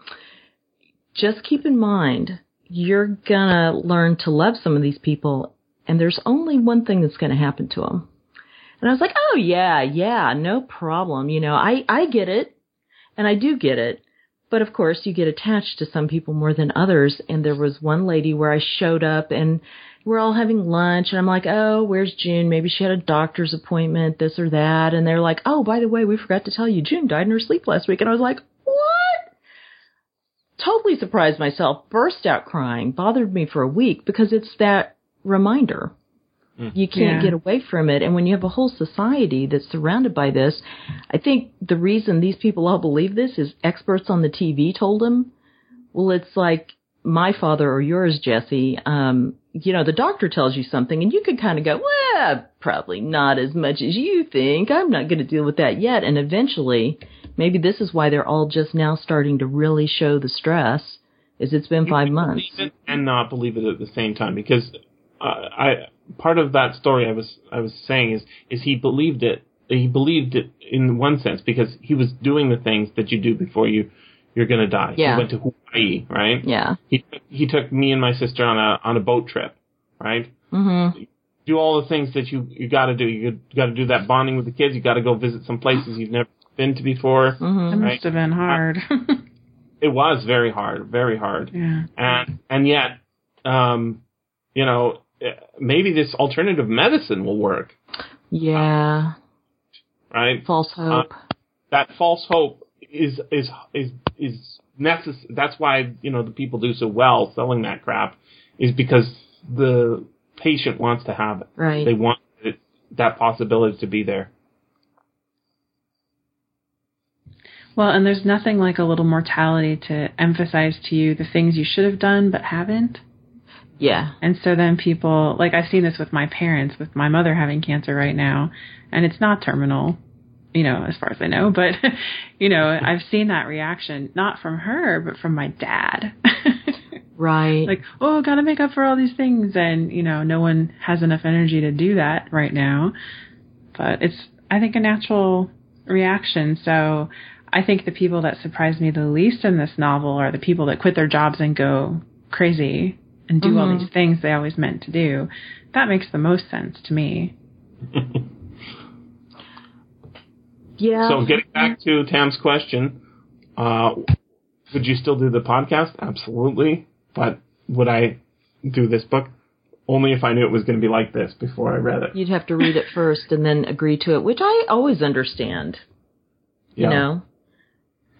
[SPEAKER 5] just keep in mind, you're gonna learn to love some of these people, and there's only one thing that's gonna happen to them. And I was like, oh yeah, yeah, no problem. You know, I, I get it. And I do get it. But of course, you get attached to some people more than others. And there was one lady where I showed up and we're all having lunch and I'm like, oh, where's June? Maybe she had a doctor's appointment, this or that. And they're like, oh, by the way, we forgot to tell you June died in her sleep last week. And I was like, what? Totally surprised myself, burst out crying, bothered me for a week because it's that reminder. You can't
[SPEAKER 4] Yeah.
[SPEAKER 5] get away from it. And when you have a whole society that's surrounded by this, I think the reason these people all believe this is experts on the TV told them. Well, it's like my father or yours, Jesse. Um, you know, the doctor tells you something and you could kind of go, well, probably not as much as you think. I'm not going to deal with that yet. And eventually, maybe this is why they're all just now starting to really show the stress is it's been
[SPEAKER 2] You
[SPEAKER 5] five months.
[SPEAKER 2] and not believe it at the same time because uh, I part of that story I was I was saying is is he believed it he believed it in one sense because he was doing the things that you do before you you're gonna die.
[SPEAKER 5] Yeah.
[SPEAKER 2] He went to Hawaii, right?
[SPEAKER 5] Yeah.
[SPEAKER 2] He he took me and my sister on a on a boat trip, right?
[SPEAKER 5] Mhm.
[SPEAKER 2] Do all the things that you you got to do. You got to do that bonding with the kids. You got to go visit some places you've never been to before.
[SPEAKER 5] Mhm.
[SPEAKER 4] That
[SPEAKER 2] Right.
[SPEAKER 4] must have been hard.
[SPEAKER 2] It was very hard, very hard.
[SPEAKER 4] yeah.
[SPEAKER 2] and and yet, um, you know, Uh, maybe this alternative medicine will work,
[SPEAKER 5] Yeah.
[SPEAKER 2] right?
[SPEAKER 5] False uh, hope.
[SPEAKER 2] That false hope is is is is necessary. That's why you know the people do so well selling that crap, is because the patient wants to have it.
[SPEAKER 5] right.
[SPEAKER 2] They want it, that possibility to be there.
[SPEAKER 4] Well, and there's nothing like a little mortality to emphasize to you the things you should have done but haven't.
[SPEAKER 5] Yeah.
[SPEAKER 4] And so then people, like I've seen this with my parents, with my mother having cancer right now, and it's not terminal, you know, as far as I know, but, you know, I've seen that reaction, not from her, but from my dad.
[SPEAKER 5] Right.
[SPEAKER 4] like, oh, gotta make up for all these things. And, you know, no one has enough energy to do that right now. But it's, I think, a natural reaction. So I think the people that surprise me the least in this novel are the people that quit their jobs and go crazy and do all
[SPEAKER 5] Mhm.
[SPEAKER 4] these things they always meant to do. That makes the most sense to me.
[SPEAKER 5] yeah.
[SPEAKER 2] So getting back to Tam's question, uh, would you still do the podcast? Absolutely. But would I do this book? Only if I knew it was going to be like this before I read it.
[SPEAKER 5] You'd have to read it first and then agree to it, which I always understand, you know.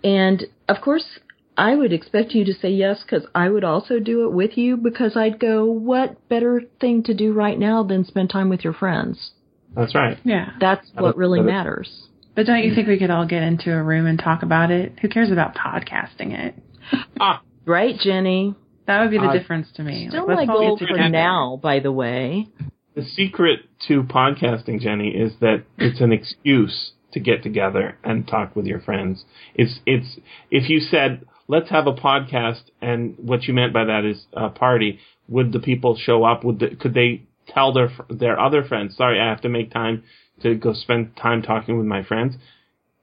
[SPEAKER 5] And of course, I would expect you to say yes because I would also do it with you because I'd go, what better thing to do right now than spend time with your friends?
[SPEAKER 2] That's right.
[SPEAKER 4] Yeah.
[SPEAKER 5] That's what really
[SPEAKER 2] That is-
[SPEAKER 5] matters.
[SPEAKER 4] But don't you think we could all get into a room and talk about it? Who cares about podcasting it?
[SPEAKER 2] Ah,
[SPEAKER 5] Right, Jenny?
[SPEAKER 4] That would be the
[SPEAKER 2] Uh,
[SPEAKER 4] difference to me.
[SPEAKER 5] Still
[SPEAKER 4] Like,
[SPEAKER 5] my goal for
[SPEAKER 4] together.
[SPEAKER 5] now, by the way.
[SPEAKER 2] the secret to podcasting, Jenny, is that it's an excuse to get together and talk with your friends. It's it's if you said let's have a podcast, and what you meant by that is a party. Would the people show up? Would the, could they tell their their other friends? Sorry, I have to make time to go spend time talking with my friends.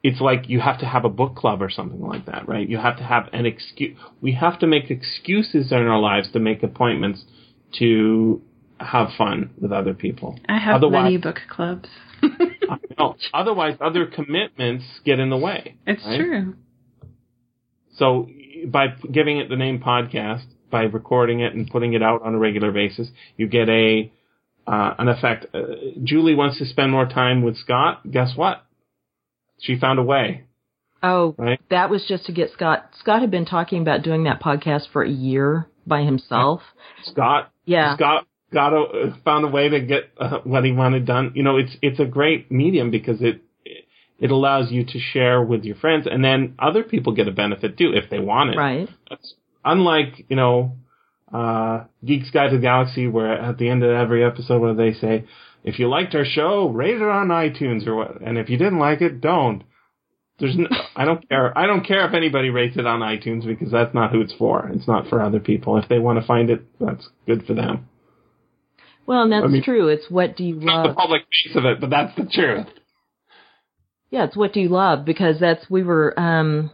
[SPEAKER 2] It's like you have to have a book club or something like that, right? You have to have an excuse. We have to make excuses in our lives to make appointments to have fun with other people.
[SPEAKER 4] I have
[SPEAKER 2] Otherwise-
[SPEAKER 4] many book clubs.
[SPEAKER 2] no, otherwise other commitments get in the way.
[SPEAKER 4] it's
[SPEAKER 2] right?
[SPEAKER 4] true.
[SPEAKER 2] So by giving it the name podcast, by recording it and putting it out on a regular basis, you get a uh, an effect. Uh, Julie wants to spend more time with Scott. Guess what? She found a way,
[SPEAKER 5] Oh,
[SPEAKER 2] right?
[SPEAKER 5] that was just to get Scott. Scott had been talking about doing that podcast for a year by himself.
[SPEAKER 2] Scott,
[SPEAKER 5] Yeah.
[SPEAKER 2] Scott got a, found a way to get uh, what he wanted done. You know, it's it's a great medium because it it allows you to share with your friends, and then other people get a benefit too if they want it.
[SPEAKER 5] Right.
[SPEAKER 2] That's unlike, you know, uh, Geek's Guide to the Galaxy, where at the end of every episode where they say, if you liked our show, rate it on iTunes or what, and if you didn't like it, don't. There's no, I don't care. I don't care if anybody rates it on iTunes because that's not who it's for. It's not for other people. If they want to find it, that's good for them.
[SPEAKER 5] Well, and that's
[SPEAKER 2] I mean-
[SPEAKER 5] true. It's what do you
[SPEAKER 2] Not the public face of it, but that's the truth.
[SPEAKER 5] Yeah, it's what do you love because that's we were um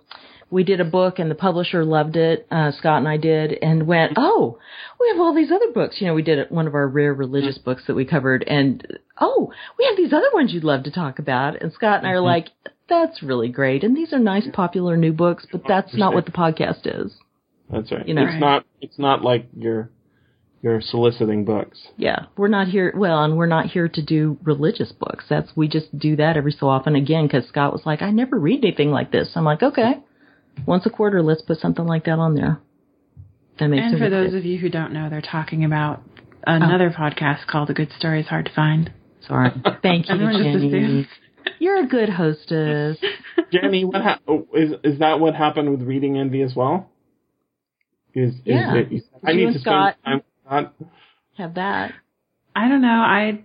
[SPEAKER 5] we did a book and the publisher loved it. Uh, Scott and I did and went, oh, we have all these other books. You know, we did one of our rare religious books that we covered, and oh, we have these other ones you'd love to talk about. And Scott and I are like, that's really great, and these are nice, popular new books, but that's not what the podcast is.
[SPEAKER 2] That's right.
[SPEAKER 5] You know.
[SPEAKER 2] it's not. It's not like you're you're soliciting books.
[SPEAKER 5] Yeah, we're not here. Well, and we're not here to do religious books. That's we just do that every so often again because Scott was like, I never read anything like this. I'm like, okay, once a quarter, let's put something like that on there. That makes
[SPEAKER 4] And for those
[SPEAKER 5] fit.
[SPEAKER 4] of you who don't know, they're talking about another oh. podcast called "A Good Story Is Hard to Find."
[SPEAKER 5] sorry, thank you, Jenny. You're a good hostess.
[SPEAKER 2] Jenny, what ha- oh, is is that what happened with reading envy as well? Is, is
[SPEAKER 5] Yeah.
[SPEAKER 2] it, I
[SPEAKER 5] You
[SPEAKER 2] need
[SPEAKER 5] and
[SPEAKER 2] to
[SPEAKER 5] Scott.
[SPEAKER 2] spend time with Scott.
[SPEAKER 5] Have that.
[SPEAKER 4] I don't know. I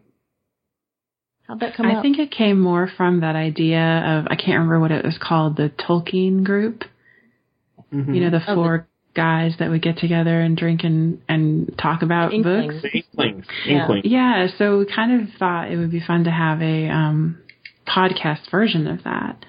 [SPEAKER 5] How'd that come
[SPEAKER 4] I
[SPEAKER 5] up?
[SPEAKER 4] think it came more from that idea of I can't remember what it was called, the Tolkien group.
[SPEAKER 2] Mhm.
[SPEAKER 4] You know, the
[SPEAKER 5] Oh, the-
[SPEAKER 4] four guys that would get together and drink and and talk about
[SPEAKER 5] Inklings.
[SPEAKER 4] books.
[SPEAKER 2] The Inklings.
[SPEAKER 5] Yeah.
[SPEAKER 2] Inklings.
[SPEAKER 4] Yeah, so we kind of thought it would be fun to have a um, podcast version of that.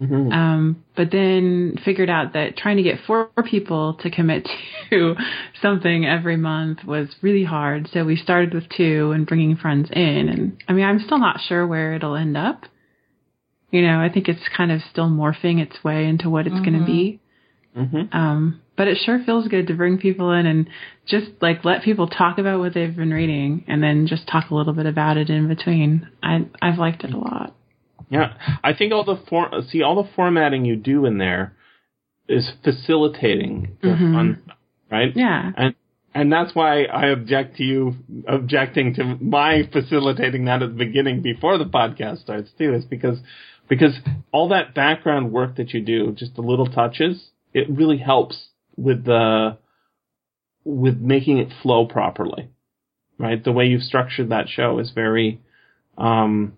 [SPEAKER 2] Mhm.
[SPEAKER 4] Um, but then figured out that trying to get four people to commit to something every month was really hard. So we started with two and bringing friends in. And I mean, I'm still not sure where it'll end up. You know, I think it's kind of still morphing its way into what it's going to be.
[SPEAKER 2] Mhm.
[SPEAKER 4] Um, but it sure feels good to bring people in and just like let people talk about what they've been reading and then just talk a little bit about it in between. I, I've liked it a lot.
[SPEAKER 2] Yeah, I think all the for- see all the formatting you do in there is facilitating the
[SPEAKER 4] Mhm.
[SPEAKER 2] fun, right?
[SPEAKER 4] Yeah.
[SPEAKER 2] and and that's why I object to you objecting to my facilitating that at the beginning before the podcast starts too. Is because because all that background work that you do, just the little touches, it really helps with the with making it flow properly, right? The way you've structured that show is very um,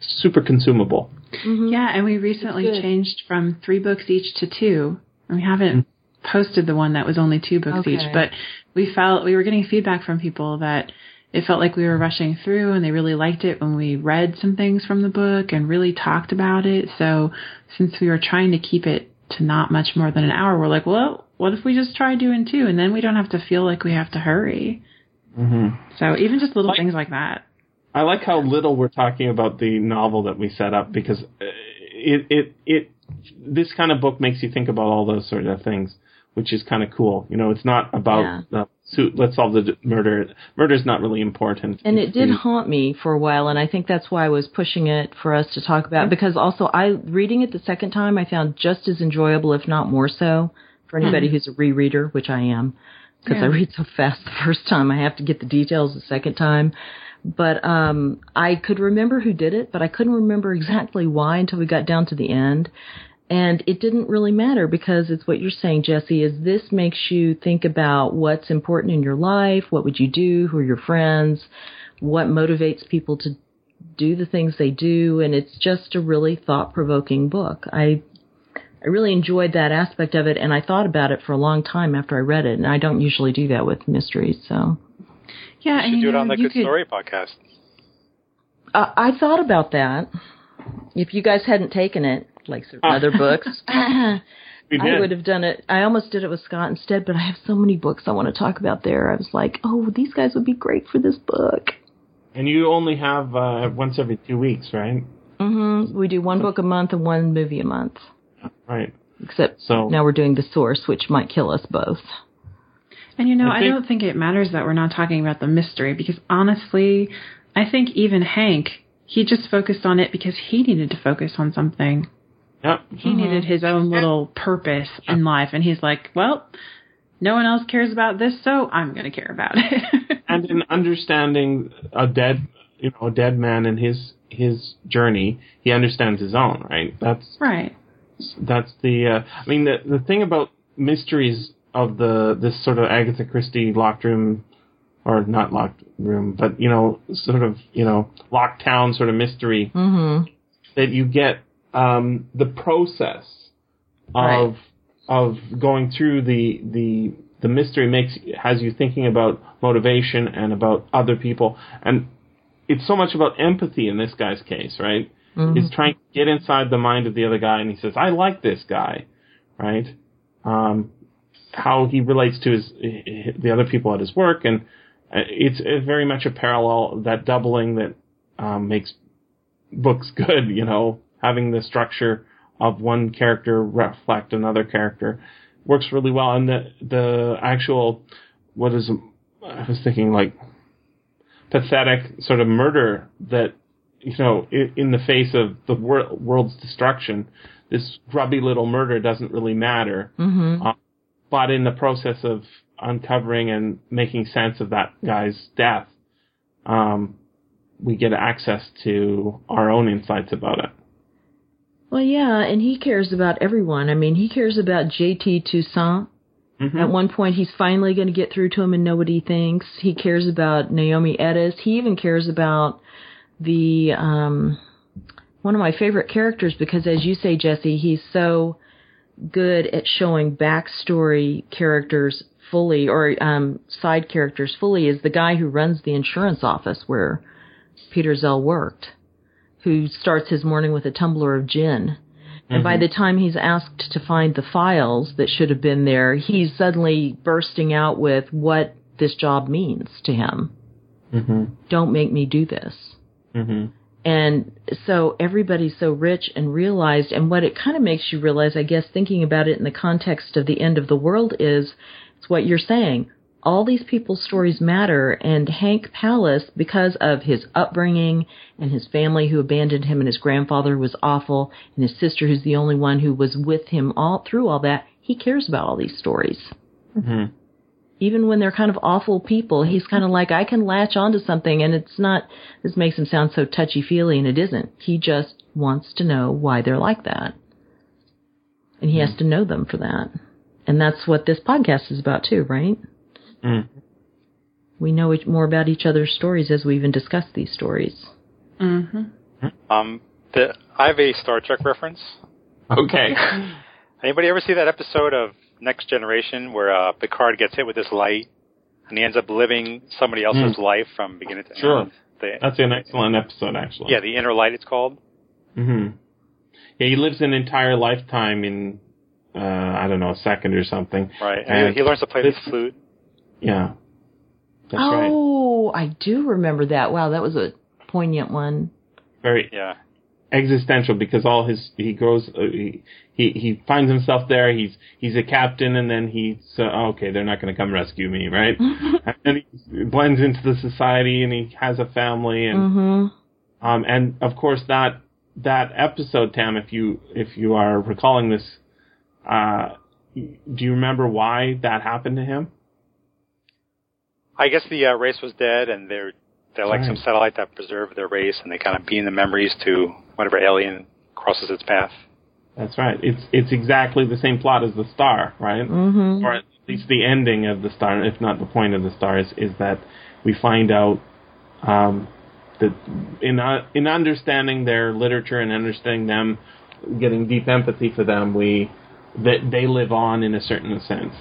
[SPEAKER 2] super consumable.
[SPEAKER 5] Mhm.
[SPEAKER 4] Yeah, and we recently changed from three books each to two. And we haven't posted the one that was only two books
[SPEAKER 5] Okay.
[SPEAKER 4] each, but we felt we were getting feedback from people that it felt like we were rushing through and they really liked it when we read some things from the book and really talked about it. So since we were trying to keep it to not much more than an hour, we're like, well, what if we just try doing two and then we don't have to feel like we have to hurry.
[SPEAKER 2] Mm-hmm.
[SPEAKER 4] So even just little
[SPEAKER 2] Like-
[SPEAKER 4] things like that.
[SPEAKER 2] I like how little we're talking about the novel that we set up because uh, it it it this kind of book makes you think about all those sort of things, which is kind of cool. You know, it's not about
[SPEAKER 5] Yeah.
[SPEAKER 2] uh, suit. Let's solve the murder. murder. is not really important.
[SPEAKER 5] And
[SPEAKER 2] It's
[SPEAKER 5] it did
[SPEAKER 2] the-
[SPEAKER 5] haunt me for a while, and I think that's why I was pushing it for us to talk about. Because also, I reading it the second time, I found just as enjoyable, if not more so, for anybody who's a rereader, which I am, because I read so fast the first time, I have to get the details the second time. But um, I could remember who did it, but I couldn't remember exactly why until we got down to the end. And it didn't really matter because it's what you're saying, Jesse, is this makes you think about what's important in your life, what would you do, who are your friends, what motivates people to do the things they do, and it's just a really thought provoking book. I I really enjoyed that aspect of it and I thought about it for a long time after I read it, and I don't usually do that with mysteries, so
[SPEAKER 4] Yeah,
[SPEAKER 3] You
[SPEAKER 4] and
[SPEAKER 3] should
[SPEAKER 4] you
[SPEAKER 3] do it
[SPEAKER 4] know,
[SPEAKER 3] on the Good
[SPEAKER 4] could,
[SPEAKER 3] Story podcast.
[SPEAKER 5] uh, I thought about that. If you guys hadn't taken it, like certain other books. I would have done it. I almost did it with Scott instead, but I have so many books I want to talk about there. I was like, oh, these guys would be great for this book.
[SPEAKER 2] And you only have uh, once every two weeks, right?
[SPEAKER 5] Mm-hmm. We do one book a month and one movie a month.
[SPEAKER 2] Right.
[SPEAKER 5] Except
[SPEAKER 2] So-
[SPEAKER 5] now we're doing the source, which might kill us both.
[SPEAKER 4] And you know,
[SPEAKER 2] I
[SPEAKER 4] I, don't think it matters that we're not talking about the mystery because honestly, I think even Hank, he just focused on it because he needed to focus on something.
[SPEAKER 2] Yep.
[SPEAKER 4] He needed his own little purpose in life, and he's like, well, no one else cares about this, so I'm going to care about it.
[SPEAKER 2] and in understanding a dead, you know, a dead man and his his journey, he understands his own, right? That's
[SPEAKER 4] right.
[SPEAKER 2] that's the. Uh, I mean, the the thing about mysteries of the this sort of Agatha Christie locked room, or not locked room, but you know, sort of you know, locked town sort of mystery
[SPEAKER 5] Mm-hmm.
[SPEAKER 2] that you get um, the process of
[SPEAKER 5] Right.
[SPEAKER 2] of going through the the the mystery makes has you thinking about motivation and about other people and it's so much about empathy in this guy's case right he's trying to get inside the mind of the other guy and he says i like this guy right um how he relates to his the other people at his work and uh, it's, it's very much a parallel that doubling that um, makes books good you know having the structure of one character reflect another character works really well and the the actual what is I was thinking like pathetic sort of murder that you know in, in the face of the wor- world's destruction this grubby little murder doesn't really matter
[SPEAKER 5] Mm-hmm.
[SPEAKER 2] uh, but in the process of uncovering and making sense of that guy's death um we get access to our own insights about it
[SPEAKER 5] Well, yeah, and he cares about everyone. I mean, he cares about JT Toussaint.
[SPEAKER 2] Mhm.
[SPEAKER 5] At one point, he's finally going to get through to him and know what he thinks. He cares about Naomi Eddes. He even cares about the um, one of my favorite characters because, as you say, Jesse, he's so good at showing backstory characters fully or um, side characters fully. Is the guy who runs the insurance office where Peter Zell worked, who starts his morning with a tumbler of gin. And by the time he's asked to find the files that should have been there, he's suddenly bursting out with what this job means to him.
[SPEAKER 2] hmm
[SPEAKER 5] Don't make me do this.
[SPEAKER 2] hmm
[SPEAKER 5] And so everybody's so rich and realized, and what it kind of makes you realize, I guess, thinking about it in the context of the end of the world is, it's what you're saying. All these people's stories matter, and Hank Palace, because of his upbringing and his family who abandoned him, and his grandfather was awful, and his sister who's the only one who was with him all through all that, he cares about all these stories
[SPEAKER 2] hmm
[SPEAKER 5] even when they're kind of awful people, he's kind of like, I can latch onto something and it's not, this makes him sound so touchy feely and it isn't. He just wants to know why they're like that. And he has to know them for that. And that's what this podcast is about too, right?
[SPEAKER 2] Mm.
[SPEAKER 5] We know more about each other's stories as we even discuss these stories.
[SPEAKER 4] Mm-hmm.
[SPEAKER 3] Um, the, I have a Star Trek reference.
[SPEAKER 2] Okay.
[SPEAKER 3] Anybody ever see that episode of Next Generation where uh, Picard gets hit with this light and he ends up living somebody else's life from beginning to
[SPEAKER 2] Sure.
[SPEAKER 3] end? The,
[SPEAKER 2] That's an excellent episode, actually.
[SPEAKER 3] yeah, the inner light. It's called.
[SPEAKER 2] Mm-hmm. Yeah, he lives an entire lifetime in, uh, I don't know, a second or something.
[SPEAKER 3] Right, and
[SPEAKER 2] And
[SPEAKER 3] he, he learns to play
[SPEAKER 2] this-
[SPEAKER 3] the flute.
[SPEAKER 2] Yeah. That's right.
[SPEAKER 5] oh, I do remember that. Wow, that was a poignant one.
[SPEAKER 2] Very
[SPEAKER 3] Yeah,
[SPEAKER 2] existential because all his he goes uh, he, he he finds himself there. He's he's a captain, and then he's uh, okay. They're not going to come rescue me, right? and then he blends into the society, and he has a family, and
[SPEAKER 5] Mm-hmm.
[SPEAKER 2] Um, and of course that that episode, Tam, if you if you are recalling this, uh, do you remember why that happened to him?
[SPEAKER 3] I guess the uh, race was dead, and they're they're like some satellite that preserve their race, and they kind of beam the memories to whatever alien crosses its path.
[SPEAKER 2] That's right. It's it's exactly the same plot as the star, right?
[SPEAKER 5] Mm-hmm.
[SPEAKER 2] Or at least the ending of the star, if not the point of the star, is, is that we find out um, that in uh, in understanding their literature and understanding them, getting deep empathy for them, we that they live on in a certain sense.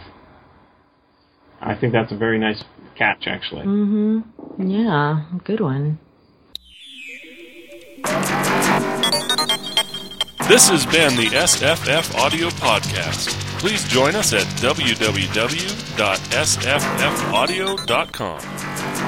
[SPEAKER 2] I think that's a very nice catch, actually.
[SPEAKER 5] Mm-hmm. Yeah, good one.
[SPEAKER 1] This has been the SFFaudio Podcast. Please join us at www.sffaudio.com.